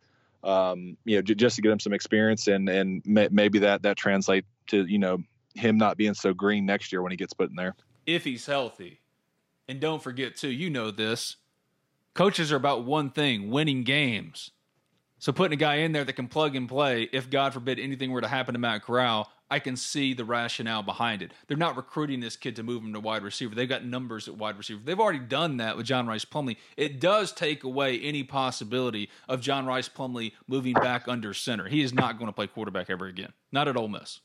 um, you know, j- just to get him some experience and and may- maybe that that translate to you know him not being so green next year when he gets put in there. If he's healthy, and don't forget too, you know this. Coaches are about one thing: winning games. So putting a guy in there that can plug and play, if God forbid anything were to happen to Matt Corral, I can see the rationale behind it. They're not recruiting this kid to move him to wide receiver. They've got numbers at wide receiver. They've already done that with John Rice Plumlee. It does take away any possibility of John Rice Plumlee moving back under center. He is not going to play quarterback ever again. Not at Ole Miss.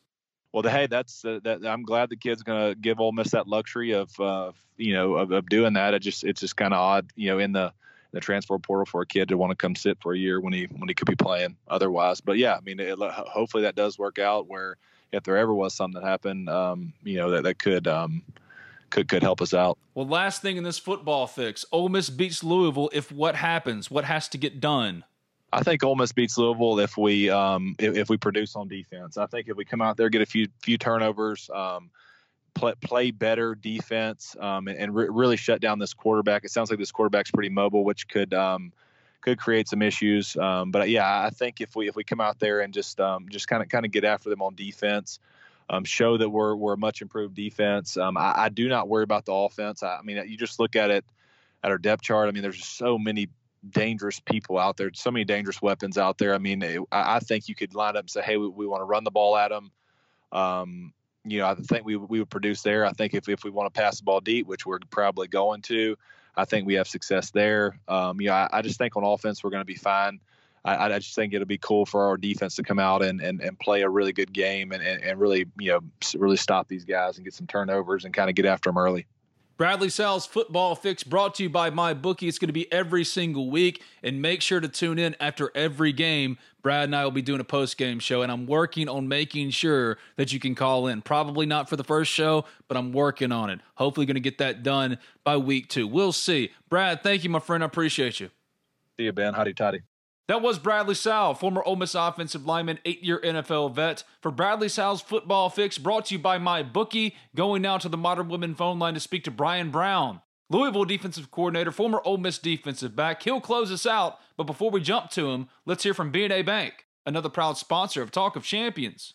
Well, hey, that's uh, that. I'm glad the kid's going to give Ole Miss that luxury of, uh, you know, of, of doing that. It just it's just kind of odd, you know, in the the transfer portal for a kid to want to come sit for a year when he when he could be playing otherwise. But yeah, I mean, it, hopefully that does work out. Where if there ever was something that happened, um, you know, that that could. Um, could could help us out. Well, last thing in this football fix, Ole Miss beats Louisville. If what happens, what has to get done? I think Ole Miss beats Louisville if we um, if, if, we produce on defense. I think if we come out there get a few few turnovers, um, play, play better defense um, and, and re- really shut down this quarterback. It sounds like this quarterback's pretty mobile, which could um, could create some issues. Um, but yeah, I think if we if we come out there and just um, just kind of kind of get after them on defense, um, show that we're we're a much improved defense. Um, I, I, do not worry about the offense. I, I, mean, you just look at it. at our depth chart. I mean, there's so many dangerous people out there, so many dangerous weapons out there. I mean, I think you could line up and say, hey, we, we want to run the ball at them. Um, you know, I think we we would produce there. I think if if we want to pass the ball deep, which we're probably going to, I think we have success there. Um, you know, I, I just think on offense we're going to be fine. I, I, just think it'll be cool for our defense to come out and, and, and play a really good game and, and, and really, you know, really stop these guys and get some turnovers and kind of get after them early. Bradley Sowell's Football Fix brought to you by MyBookie. It's going to be every single week, and make sure to tune in after every game. Brad and I will be doing a post game show, and I'm working on making sure that you can call in. Probably not for the first show, but I'm working on it. Hopefully, going to get that done by week two. We'll see. Brad, thank you, my friend. I appreciate you. See you, Ben. Howdy, toddy. That was Bradley Sowell, former Ole Miss offensive lineman, eight year NFL vet. For Bradley Sowell's football fix, brought to you by MyBookie. Going now to the Modern Woodmen phone line to speak to Bryan Brown, Louisville defensive coordinator, former Ole Miss defensive back. He'll close us out, but before we jump to him, let's hear from BNA Bank, another proud sponsor of Talk of Champions.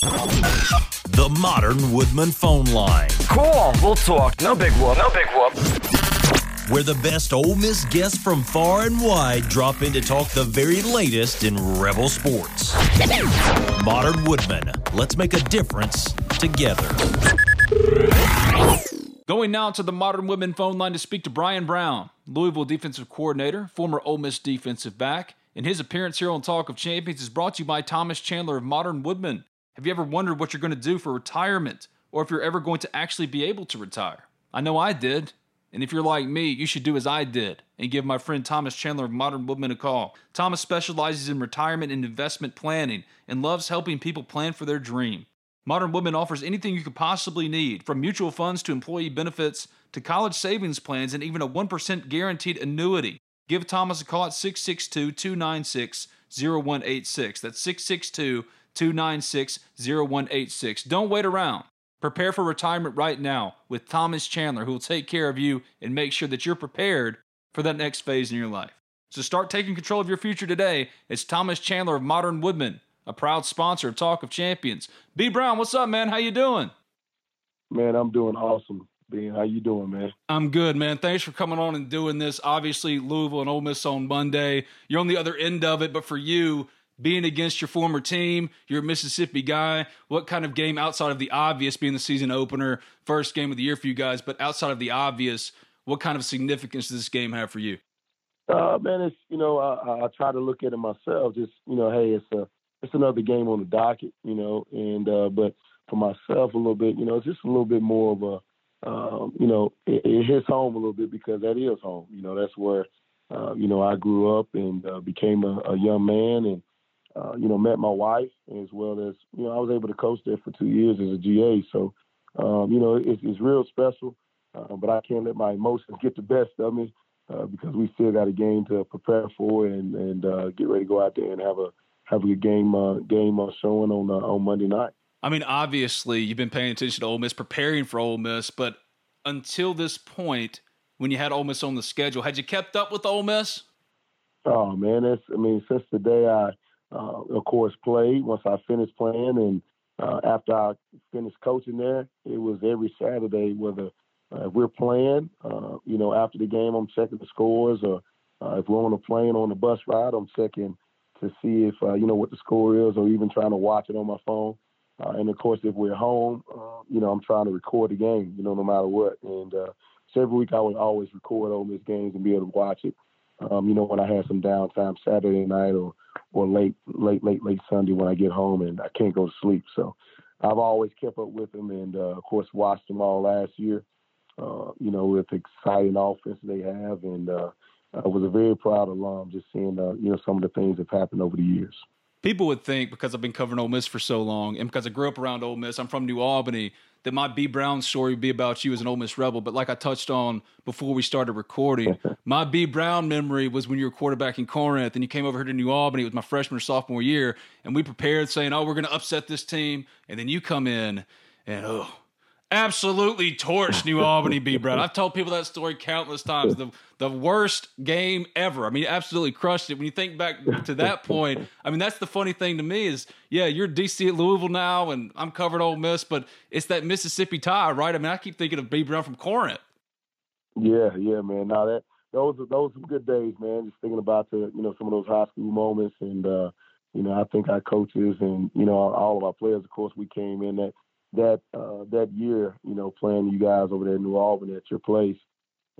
The Modern Woodmen phone line. Cool, we'll talk. No big whoop. No big whoop. Where the best Ole Miss guests from far and wide drop in to talk the very latest in Rebel sports. Modern Woodmen, let's make a difference together. Going now to the Modern Woodmen phone line to speak to Bryan Brown, Louisville defensive coordinator, former Ole Miss defensive back. And his appearance here on Talk of Champions is brought to you by Thomas Chandler of Modern Woodmen. Have you ever wondered what you're going to do for retirement or if you're ever going to actually be able to retire? I know I did. And if you're like me, you should do as I did and give my friend Thomas Chandler of Modern Woodmen a call. Thomas specializes in retirement and investment planning and loves helping people plan for their dream. Modern Woodmen offers anything you could possibly need, from mutual funds to employee benefits to college savings plans and even a 1% guaranteed annuity. Give Thomas a call at 662 296 0186. That's 662 296 0186. Don't wait around. Prepare for retirement right now with Thomas Chandler, who will take care of you and make sure that you're prepared for that next phase in your life. So start taking control of your future today. It's Thomas Chandler of Modern Woodmen, a proud sponsor of Talk of Champions. B Brown, what's up, man? How you doing? Man, I'm doing awesome. Ben, how you doing, man? I'm good, man. Thanks for coming on and doing this. Obviously, Louisville and Ole Miss on Monday. You're on the other end of it, but for you, being against your former team. You're a Mississippi guy. What kind of game outside of the obvious being the season opener, first game of the year for you guys, but outside of the obvious, what kind of significance does this game have for you? Uh, man, it's you know I, I try to look at it myself. Just you know, hey, it's a it's another game on the docket, you know, and uh, but for myself a little bit, you know, it's just a little bit more of a um, you know, it, it hits home a little bit because that is home. You know, that's where uh, you know I grew up and uh, became a, a young man and uh, you know, met my wife as well as, you know, I was able to coach there for two years as a GA. So, um, you know, it's, it's real special, uh, but I can't let my emotions get the best of me uh, because we still got a game to prepare for and, and uh, get ready to go out there and have a have a good game game showing on on Monday night. I mean, obviously, you've been paying attention to Ole Miss, preparing for Ole Miss, but until this point, when you had Ole Miss on the schedule, had you kept up with Ole Miss? Oh man, it's I mean, since the day I uh, of course, played once I finished playing. And uh, after I finished coaching there, it was every Saturday, whether uh, if we're playing, uh, you know, after the game, I'm checking the scores, or uh, if we're on a plane on the bus ride, I'm checking to see if, uh, you know, what the score is, or even trying to watch it on my phone. And of course, if we're home, you know, I'm trying to record the game, you know, no matter what. And so every week I would always record all these games and be able to watch it. Um, you know, when I had some downtime Saturday night or or late, late, late, late Sunday when I get home and I can't go to sleep. So I've always kept up with them and, uh, of course, watched them all last year, uh, you know, with exciting offense they have. And uh, I was a very proud alum just seeing, uh, you know, some of the things that have happened over the years. People would think because I've been covering Ole Miss for so long and because I grew up around Ole Miss, I'm from New Albany, that my B Brown story would be about you as an Ole Miss Rebel. But like I touched on before we started recording, <laughs> my B Brown memory was when you were quarterback in Corinth and you came over here to New Albany. It was my freshman or sophomore year, and we prepared saying, "Oh, we're going to upset this team," and then you come in and oh absolutely torched New Albany B Brown. I've told people that story countless times. The the worst game ever. I mean, absolutely crushed it. When you think back to that point, I mean, that's the funny thing to me is, yeah, you're DC at Louisville now, and I'm covering Ole Miss, but it's that Mississippi tie, right? I mean, I keep thinking of B Brown from Corinth. Yeah, yeah, man. Now that those are those are some good days, man. Just thinking about the you know some of those high school moments, and uh, you know I think our coaches and you know all of our players, of course, we came in that that uh, that year, you know, playing you guys over there in New Albany at your place,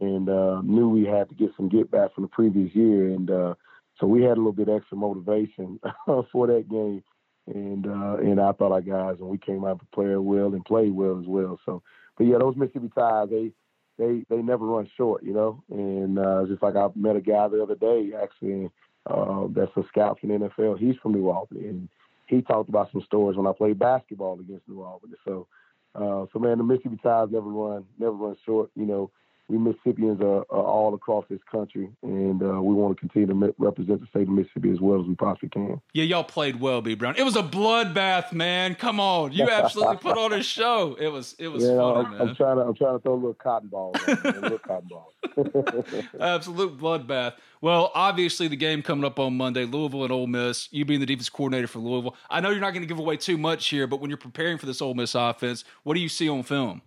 and uh, knew we had to get some get back from the previous year, and uh, so we had a little bit extra motivation <laughs> for that game, and uh, and I thought our guys and we came out to play well and play well as well. So, but yeah, those Mississippi ties they they they never run short, you know, and uh, just like I met a guy the other day actually. Uh, that's a scout from the NFL. He's from New Albany, and he talked about some stories when I played basketball against New Albany. So, uh, so man, the Mississippi ties never run, never run short. You know, we Mississippians are, are all across this country, and uh, we want to continue to represent the state of Mississippi as well as we possibly can. Yeah, y'all played well, B Brown. It was a bloodbath, man. Come on, you absolutely put on a show. It was, it was yeah, funny, I'm, man. I'm trying to, I'm trying to throw a little cotton ball, man, a little <laughs> cotton ball. <laughs> Absolute bloodbath. Well, obviously the game coming up on Monday, Louisville and Ole Miss. You being the defense coordinator for Louisville, I know you're not going to give away too much here, but when you're preparing for this Ole Miss offense, what do you see on film?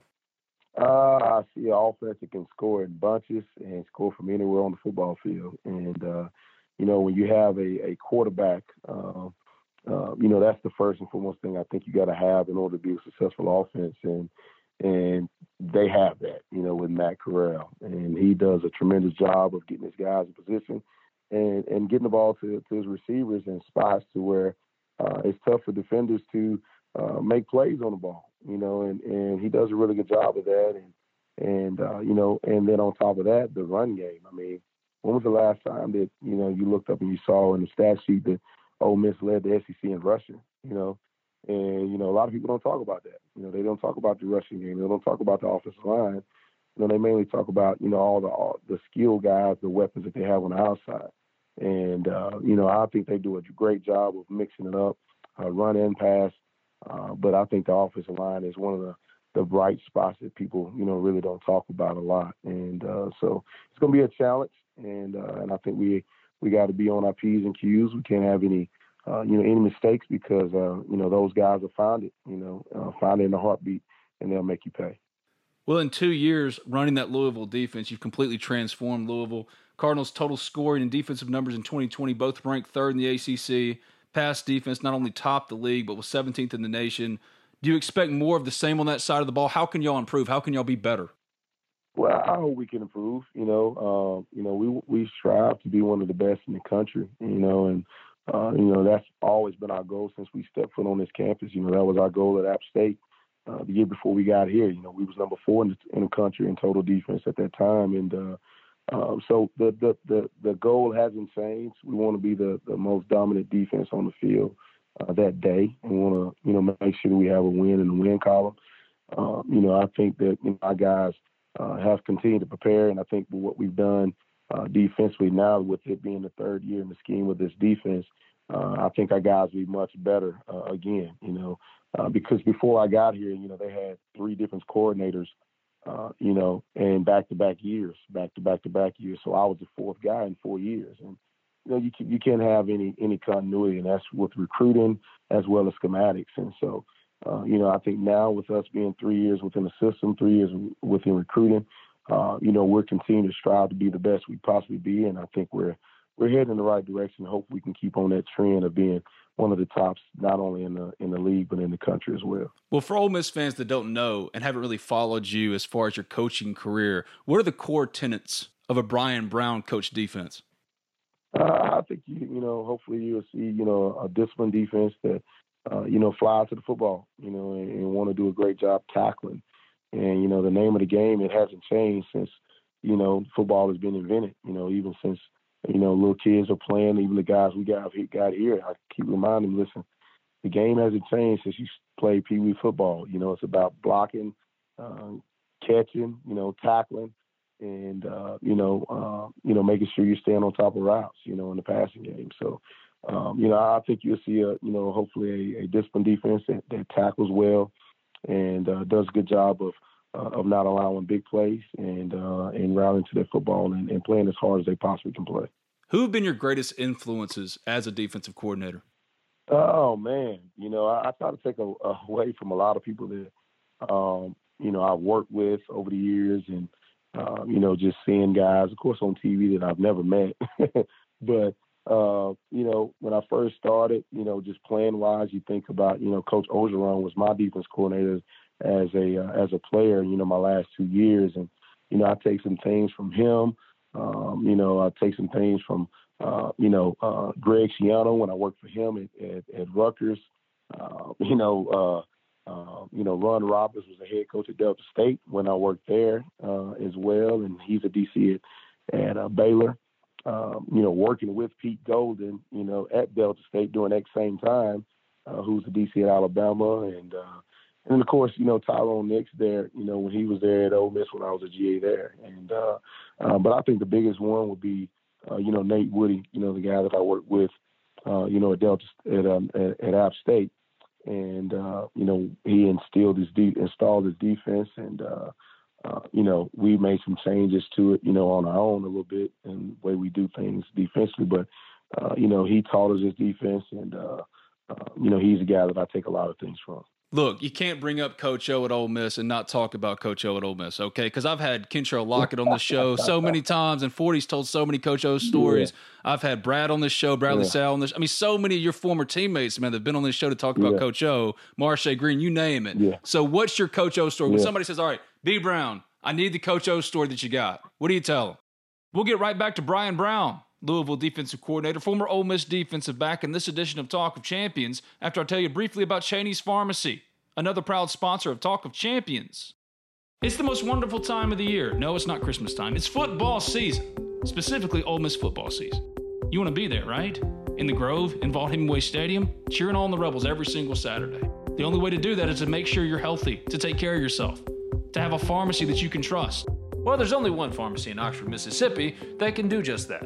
Uh, I see an offense that can score in bunches and score from anywhere on the football field. And, uh, you know, when you have a, a quarterback, uh, uh, you know, that's the first and foremost thing I think you got to have in order to be a successful offense. And, and they have that, you know, with Matt Corral. And he does a tremendous job of getting his guys in position and, and getting the ball to, to his receivers in spots to where uh, it's tough for defenders to uh, make plays on the ball, you know, and, and he does a really good job of that. And, and uh, you know, and then on top of that, the run game. I mean, when was the last time that, you know, you looked up and you saw in the stat sheet that Ole Miss led the SEC in rushing, you know? And, you know, a lot of people don't talk about that. You know, they don't talk about the rushing game. They don't talk about the offensive line. You know, they mainly talk about, you know, all the all the skill guys, the weapons that they have on the outside. And, uh, you know, I think they do a great job of mixing it up, uh, run and pass. Uh, but I think the offensive line is one of the, the bright spots that people, you know, really don't talk about a lot. And uh, so it's going to be a challenge. And uh, and I think we we got to be on our p's and q's. We can't have any uh, you know any mistakes because uh, you know those guys will find it. You know, uh, found it in a heartbeat, and they'll make you pay. Well, in two years running that Louisville defense, you've completely transformed Louisville. Cardinals' total scoring and defensive numbers in 2020 both ranked third in the ACC pass defense not only topped the league but was 17th in the nation. Do you expect more of the same on that side of the ball? How can y'all improve? How can y'all be better? Well, I hope we can improve. You know, uh, you know, we we strive to be one of the best in the country. You know, and uh, you know that's always been our goal since we stepped foot on this campus. You know, that was our goal at App State uh, the year before we got here. You know, we was number four in the, in the country in total defense at that time, and uh, um, so the, the, the, the goal hasn't changed. We want to be the, the most dominant defense on the field uh, that day and want to, you know, make sure we have a win in the win column. Um, you know, I think that you know, our guys uh, have continued to prepare, and I think what we've done uh, defensively now, with it being the third year in the scheme with this defense, uh, I think our guys will be much better uh, again. You know, uh, because before I got here, you know, they had three different coordinators uh, you know, and back to back years, back to back to back years. So I was the fourth guy in four years, and you know, you can, you can't have any any continuity, and that's with recruiting as well as schematics. And so, uh, you know, I think now with us being three years within the system, three years within recruiting, uh, you know, we're continuing to strive to be the best we possibly be, and I think we're we're heading in the right direction. Hope we can keep on that trend of being one of the tops, not only in the in the league but in the country as well. Well, for Ole Miss fans that don't know and haven't really followed you as far as your coaching career, what are the core tenets of a Bryan Brown coach defense? Uh, I think you you know hopefully you'll see you know a disciplined defense that uh, you know fly to the football you know and, and want to do a great job tackling. And you know the name of the game it hasn't changed since you know football has been invented. You know even since you know, little kids are playing. Even the guys we got got here, I keep reminding them, listen, the game hasn't changed since you played Pee Wee football. You know, it's about blocking, um, catching, you know, tackling, and uh, you know, uh, you know, making sure you're on top of routes. You know, in the passing game. So, um, you know, I think you'll see a, you know, hopefully a, a disciplined defense that, that tackles well and uh, does a good job of uh, of not allowing big plays and uh, and routing to their football and, and playing as hard as they possibly can play. Who have been your greatest influences as a defensive coordinator? Oh man, you know I, I try to take a, a, away from a lot of people that um, you know I've worked with over the years, and uh, you know just seeing guys, of course, on TV that I've never met, <laughs> but uh, you know when I first started, you know just playing wise, you think about you know Coach Orgeron was my defense coordinator as a uh, as a player, you know my last two years, and you know I take some things from him. Um, you know, I take some things from uh, you know, uh, Greg Schiano when I worked for him at, at, at Rutgers. Uh, you know, uh, uh, you know, Ron Roberts was the head coach at Delta State when I worked there uh, as well, and he's a DC at, at Baylor. Um, you know, working with Pete Golding, you know, at Delta State during that same time, who's the DC at Alabama, and uh, and of course, you know, Tyrone Nix there, you know, when he was there at Ole Miss when I was a GA there, and uh, uh, but I think the biggest one would be uh, you know, Nate Woody, you know, the guy that I worked with, uh, you know, at Delta at um, at, at App State, and uh, you know, he instilled his de- installed his defense, and uh, uh, you know, we made some changes to it, you know, on our own a little bit and the way we do things defensively, but uh, you know, he taught us his defense, and uh, uh, you know, he's a guy that I take a lot of things from. Look, you can't bring up Coach O at Ole Miss and not talk about Coach O at Ole Miss, okay? Because I've had Kentrell Lockett on the show so many times, and 40's told so many Coach O stories. Yeah. I've had Brad on this show, Bradley yeah. Sowell on this. Show. I mean, so many of your former teammates, man, that've been on this show to talk about yeah. Coach O, Marshay Green, you name it. Yeah. So, what's your Coach O story? When somebody says, "All right, B Brown, I need the Coach O story that you got," what do you tell them? We'll get right back to Bryan Brown. Louisville defensive coordinator, former Ole Miss defensive back in this edition of Talk of Champions, after I tell you briefly about Cheney's Pharmacy another proud sponsor of Talk of Champions. It's the most wonderful time of the year. No, it's not Christmas time. It's football season, specifically Ole Miss football season. You want to be there, right? In the Grove, in Vaught Hemingway Stadium, cheering on the Rebels every single Saturday. The only way to do that is to make sure you're healthy, to take care of yourself, to have a pharmacy that you can trust. Well, there's only one pharmacy in Oxford, Mississippi that can do just that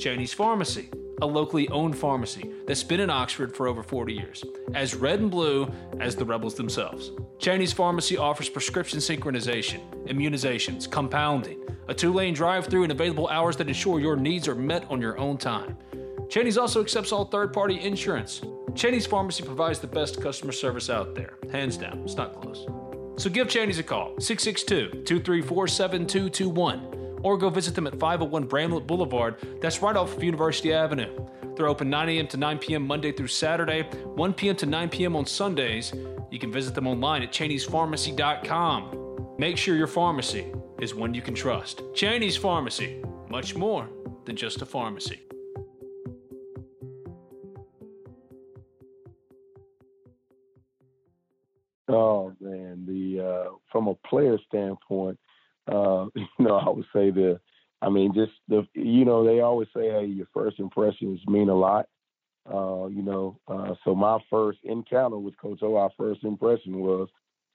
Cheney's Pharmacy a locally owned pharmacy that's been in Oxford for over 40 years, as red and blue as the rebels themselves. Cheney's Pharmacy offers prescription synchronization, immunizations, compounding, a two lane drive through, and available hours that ensure your needs are met on your own time. Cheney's also accepts all third party insurance. Cheney's Pharmacy provides the best customer service out there. Hands down, it's not close. So give Cheney's a call, 662 234 7221 or go visit them at 501 Bramlett Boulevard. That's right off of University Avenue. They're open 9 a.m. to 9 p.m. Monday through Saturday, 1 p.m. to 9 p.m. on Sundays. You can visit them online at Cheney'sPharmacy.com. Make sure your pharmacy is one you can trust. Cheney's Pharmacy, much more than just a pharmacy. Oh man, the uh, from a player standpoint, uh, <laughs> you know, I would say the, I mean, just the, you know, they always say, hey, your first impressions mean a lot. Uh, you know, uh, so my first encounter with Coach O, our first impression was,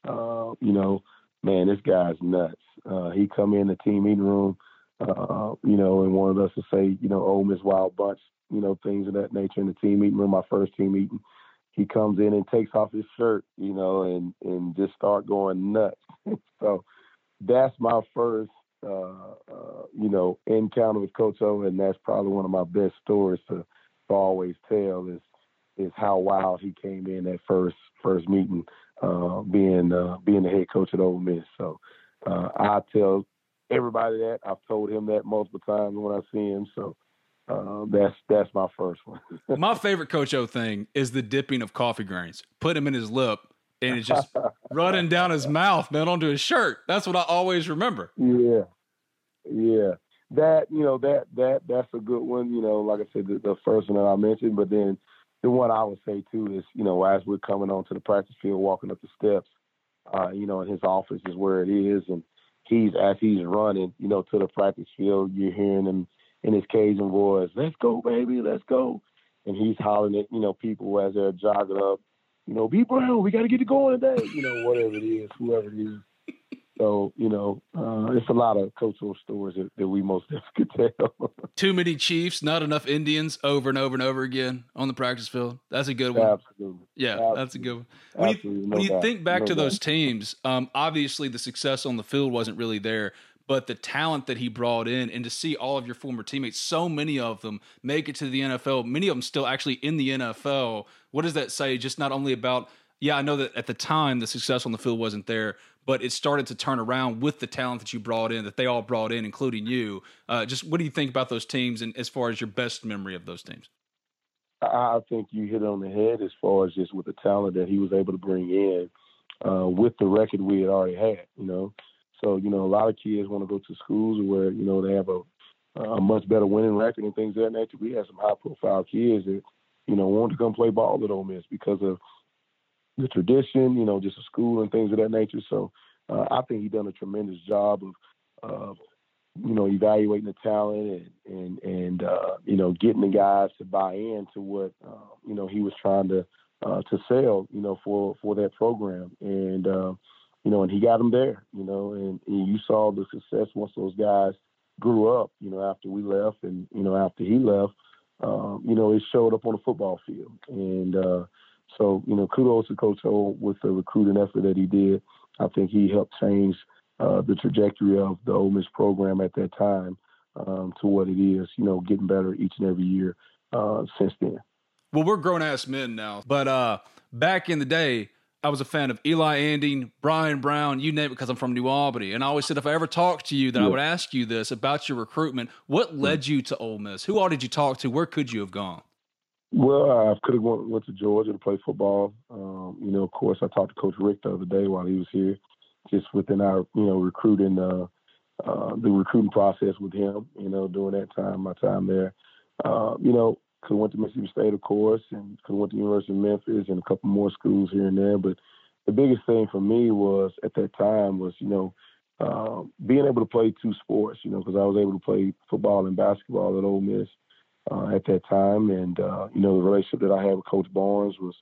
uh, you know, man, this guy's nuts. Uh, he come in the team meeting room, uh, you know, and wanted us to say, you know, oh, Miss Wild Bunch, you know, things of that nature in the team meeting room, my first team meeting. He comes in and takes off his shirt, you know, and and just start going nuts. <laughs> so that's my first, uh, uh, you know, encounter with Coach O, and that's probably one of my best stories to, to always tell is is how wild he came in that first first meeting, uh, being uh, being the head coach at Ole Miss. So uh, I tell everybody that I've told him that multiple times when I see him. So uh, that's that's my first one. <laughs> my favorite Coach O thing is the dipping of coffee grains. Put him in his lip and it's just running down his mouth, man, onto his shirt. That's what I always remember. Yeah, yeah. That you know that that that's a good one. You know, like I said, the, the first one that I mentioned, but then the one I would say too is you know as we're coming onto the practice field, walking up the steps, uh, you know, in his office is where it is, and he's as he's running, you know, to the practice field, you're hearing him in his Cajun voice, "Let's go, baby, let's go," and he's hollering at you know people as they're jogging up, you know, "Be Brown, we got to get it going today," you know, whatever it is, whoever it is. <laughs> So you know, uh, it's a lot of cultural stories that, that we most <laughs> could tell. <laughs> Too many Chiefs, not enough Indians, over and over and over again on the practice field. That's a good one. Absolutely. Yeah, Absolutely. that's a good one. When Absolutely. you, No when you doubt. think back No to doubt. those teams, um, obviously the success on the field wasn't really there, but the talent that he brought in, and to see all of your former teammates, so many of them make it to the NFL, many of them still actually in the NFL. What does that say? Just not only about yeah, I know that at the time the success on the field wasn't there, but it started to turn around with the talent that you brought in, that they all brought in, including you. Uh, just what do you think about those teams, and as far as your best memory of those teams? I think you hit it on the head as far as just with the talent that he was able to bring in uh, with the record we had already had, you know. So, you know, a lot of kids want to go to schools where, you know, they have a, a much better winning record and things of that nature. We had some high profile kids that, you know, wanted to come play ball at Ole Miss because of the tradition, you know, just a school and things of that nature. So uh, I think he done a tremendous job of, of you know, evaluating the talent and and and uh, you know, getting the guys to buy into what uh, you know he was trying to uh, to sell, you know, for for that program. And uh, you know, and he got them there, you know, and, and you saw the success once those guys grew up, you know, after we left and you know after he left, um, you know, it showed up on the football field. And uh, so, you know, kudos to Coach O with the recruiting effort that he did. I think he helped change uh, the trajectory of the Ole Miss program at that time um, to what it is, you know, getting better each and every year uh, since then. Well, we're grown ass men now, but uh, back in the day, I was a fan of Eli Manning, Bryan Brown, you name it, because I'm from New Albany. And I always said if I ever talked to you, that I would ask you this about your recruitment. What led you to Ole Miss? Who all did you talk to? Where could you have gone? Well, I could have went, went to Georgia to play football. Um, you know, of course, I talked to Coach Richt the other day while he was here, just within our, you know, recruiting, uh, uh, the recruiting process with him. You know, during that time, my time there. Uh, you know, could have went to Mississippi State, of course, and could have went to the University of Memphis and a couple more schools here and there. But the biggest thing for me was at that time was, you know, uh, being able to play two sports. You know, because I was able to play football and basketball at Ole Miss uh, at that time, and uh, you know the relationship that I had with Coach Barnes was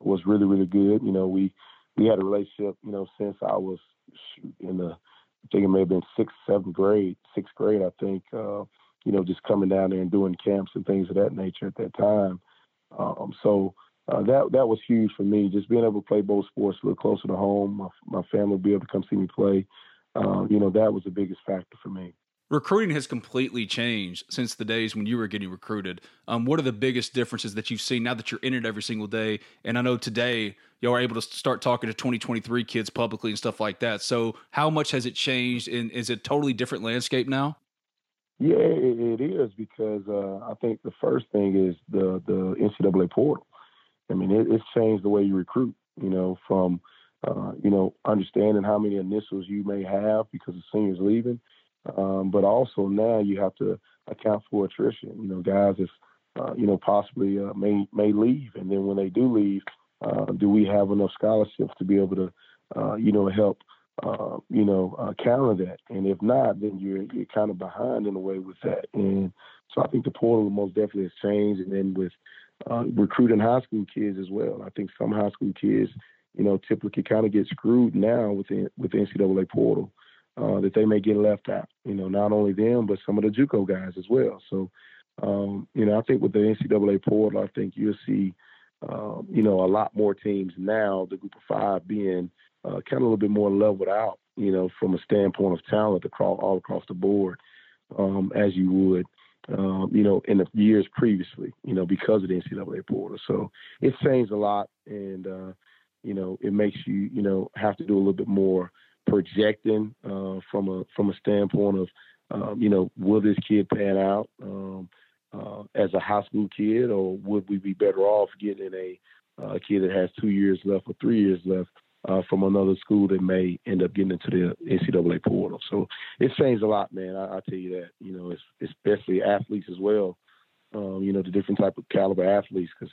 was really really good. You know we we had a relationship you know since I was in the I think it may have been sixth seventh grade sixth grade I think uh, you know just coming down there and doing camps and things of that nature at that time. Um, so uh, that that was huge for me, just being able to play both sports a little closer to home. My my family would be able to come see me play. Uh, you know that was the biggest factor for me. Recruiting has completely changed since the days when you were getting recruited. Um, what are the biggest differences that you've seen now that you're in it every single day? And I know today y'all are able to start talking to 2023 kids publicly and stuff like that. So, how much has it changed? And is it totally different landscape now? Yeah, it, is because uh, I think the first thing is the the NCAA portal. I mean, it, it's changed the way you recruit. You know, from uh, you know understanding how many initials you may have because the seniors leaving, um, but also now you have to account for attrition. You know, guys if uh, you know possibly uh, may may leave, and then when they do leave, uh, do we have enough scholarships to be able to uh, you know help uh, you know, uh, counter that. And if not, then you're you're kind of behind in a way with that. And so I think the portal most definitely has changed. And then with uh, recruiting high school kids as well, I think some high school kids, you know, typically kind of get screwed now with the, with the NCAA portal. Uh, that they may get left out, you know, not only them, but some of the JUCO guys as well. So, um, you know, I think with the NCAA portal, I think you'll see, um, you know, a lot more teams now, the group of five being uh, kind of a little bit more leveled out, you know, from a standpoint of talent across all across the board, um, as you would, um, you know, in the years previously, you know, because of the NCAA portal. So it changed a lot, and uh, you know, it makes you, you know, have to do a little bit more projecting uh, from a from a standpoint of, um, you know, will this kid pan out um, uh, as a high school kid, or would we be better off getting a, uh, kid that has two years left or three years left? Uh, from another school that may end up getting into the NCAA portal. So it's changed a lot, man. I, I tell you that. You know, especially athletes as well. Um, you know, the different type of caliber athletes because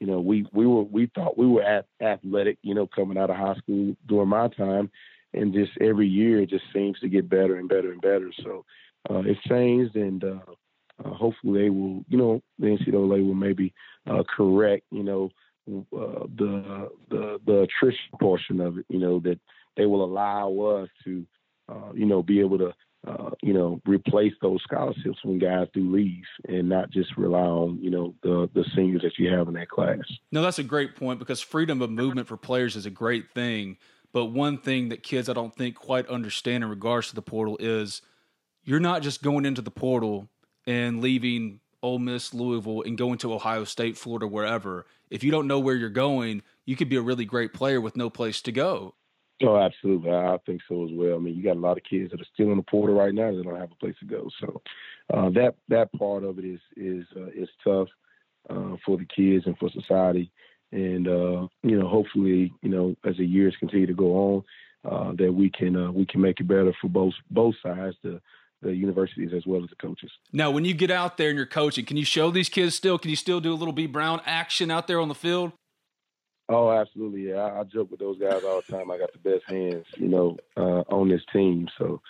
you know we we were we thought we were at, athletic. You know, coming out of high school during my time, and just every year it just seems to get better and better and better. So uh, it's changed, and uh, uh, hopefully they will, you know, the NCAA will maybe uh, correct, you know, uh, the the the attrition portion of it. You know that they will allow us to, uh, you know, be able to, uh, you know, replace those scholarships when guys do leave, and not just rely on, you know, the the seniors that you have in that class. No, that's a great point because freedom of movement for players is a great thing. But one thing that kids I don't think quite understand in regards to the portal is you're not just going into the portal and leaving Ole Miss, Louisville, and going to Ohio State, Florida, wherever. If you don't know where you're going, you could be a really great player with no place to go. Oh, absolutely. I think so as well. I mean, you got a lot of kids that are still in the portal right now that don't have a place to go. So uh, that that part of it is is uh, is tough uh, for the kids and for society. And uh, you know, hopefully, you know, as the years continue to go on, uh, that we can uh, we can make it better for both both sides. The the universities as well as the coaches. Now, when you get out there and you're coaching, can you show these kids still? Can you still do a little B Brown action out there on the field? Oh, absolutely. Yeah, I, I joke with those guys all the time. I got the best hands, you know, uh, on this team. So,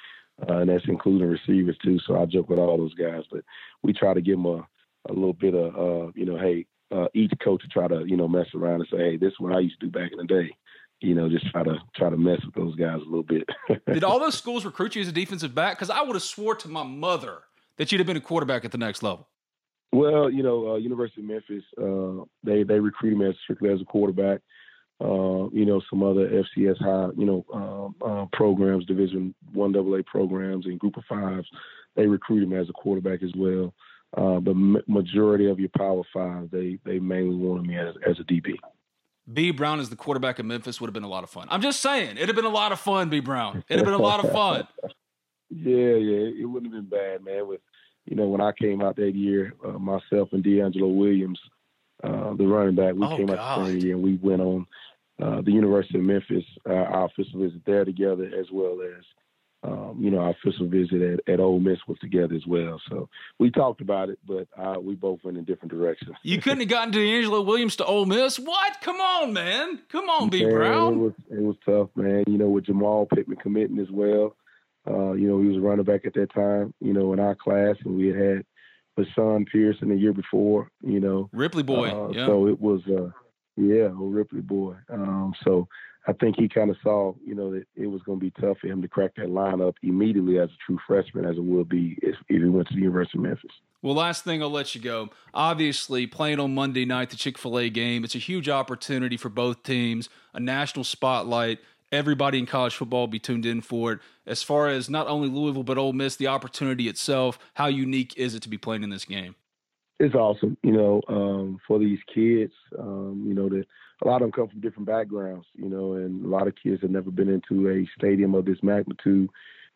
uh, and that's including receivers too. So I joke with all those guys, but we try to give them a, a little bit of, uh, you know, hey, uh, each coach to try to, you know, mess around and say, hey, this is what I used to do back in the day you know, just try to try to mess with those guys a little bit. <laughs> Did all those schools recruit you as a defensive back? Because I would have swore to my mother that you'd have been a quarterback at the next level. Well, you know, uh, University of Memphis, uh, they they recruited me as strictly as a quarterback. Uh, you know, some other FCS high, you know, um, uh, programs, Division One AA programs, and Group of Fives, they recruited me as a quarterback as well. Uh, but majority of your Power Five, they they mainly wanted me as as a DB. B Brown as the quarterback of Memphis would have been a lot of fun. I'm just saying, it'd have been a lot of fun, B Brown. It'd have been a lot of fun. <laughs> yeah, yeah, it wouldn't have been bad, man. With you know, when I came out that year, uh, myself and DeAngelo Williams, uh, the running back, we oh, came God. out the year and we went on uh, the University of Memphis, uh, our official visit there together, as well as um, you know, our official visit at, at Ole Miss was together as well. So we talked about it, but uh, we both went in different directions. You couldn't have gotten DeAngelo Williams to Ole Miss? What? Come on, man. Come on, B. Brown. It was, it was tough, man. You know, with Jamal Pittman committing as well. Uh, you know, he was a running back at that time, you know, in our class, and we had had Bashawn Pearson the year before, you know. Ripley boy. Uh, yeah. So it was, uh, yeah, old Ripley boy. Um, so I think he kind of saw, you know, that it was going to be tough for him to crack that lineup immediately as a true freshman, as it would be if, if he went to the University of Memphis. Well, last thing I'll let you go. Obviously, playing on Monday night, the Chick fil A game, it's a huge opportunity for both teams, a national spotlight. Everybody in college football will be tuned in for it. As far as not only Louisville, but Ole Miss, the opportunity itself, how unique is it to be playing in this game? It's awesome, you know, um, for these kids, um, you know, that a lot of them come from different backgrounds, you know, and a lot of kids have never been into a stadium of this magnitude.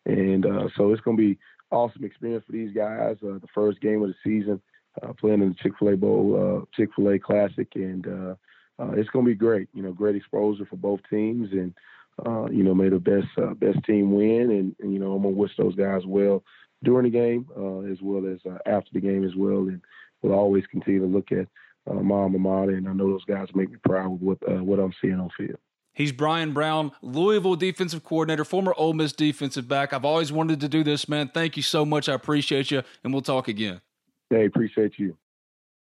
And uh, so it's going to be awesome experience for these guys. Uh, the first game of the season, uh, playing in the Chick Fil A Bowl, uh, Chick Fil A Classic, and uh, uh, it's going to be great. You know, great exposure for both teams, and you know, may the best best team win. And, and, you know, I'm gonna wish those guys well during the game as well as after the game as well. And we'll always continue to look at uh, my alma mater, and I know those guys make me proud with what uh, what I'm seeing on field. He's Bryan Brown, Louisville defensive coordinator, former Ole Miss defensive back. I've always wanted to do this, man. Thank you so much. I appreciate you, and we'll talk again. Hey, appreciate you.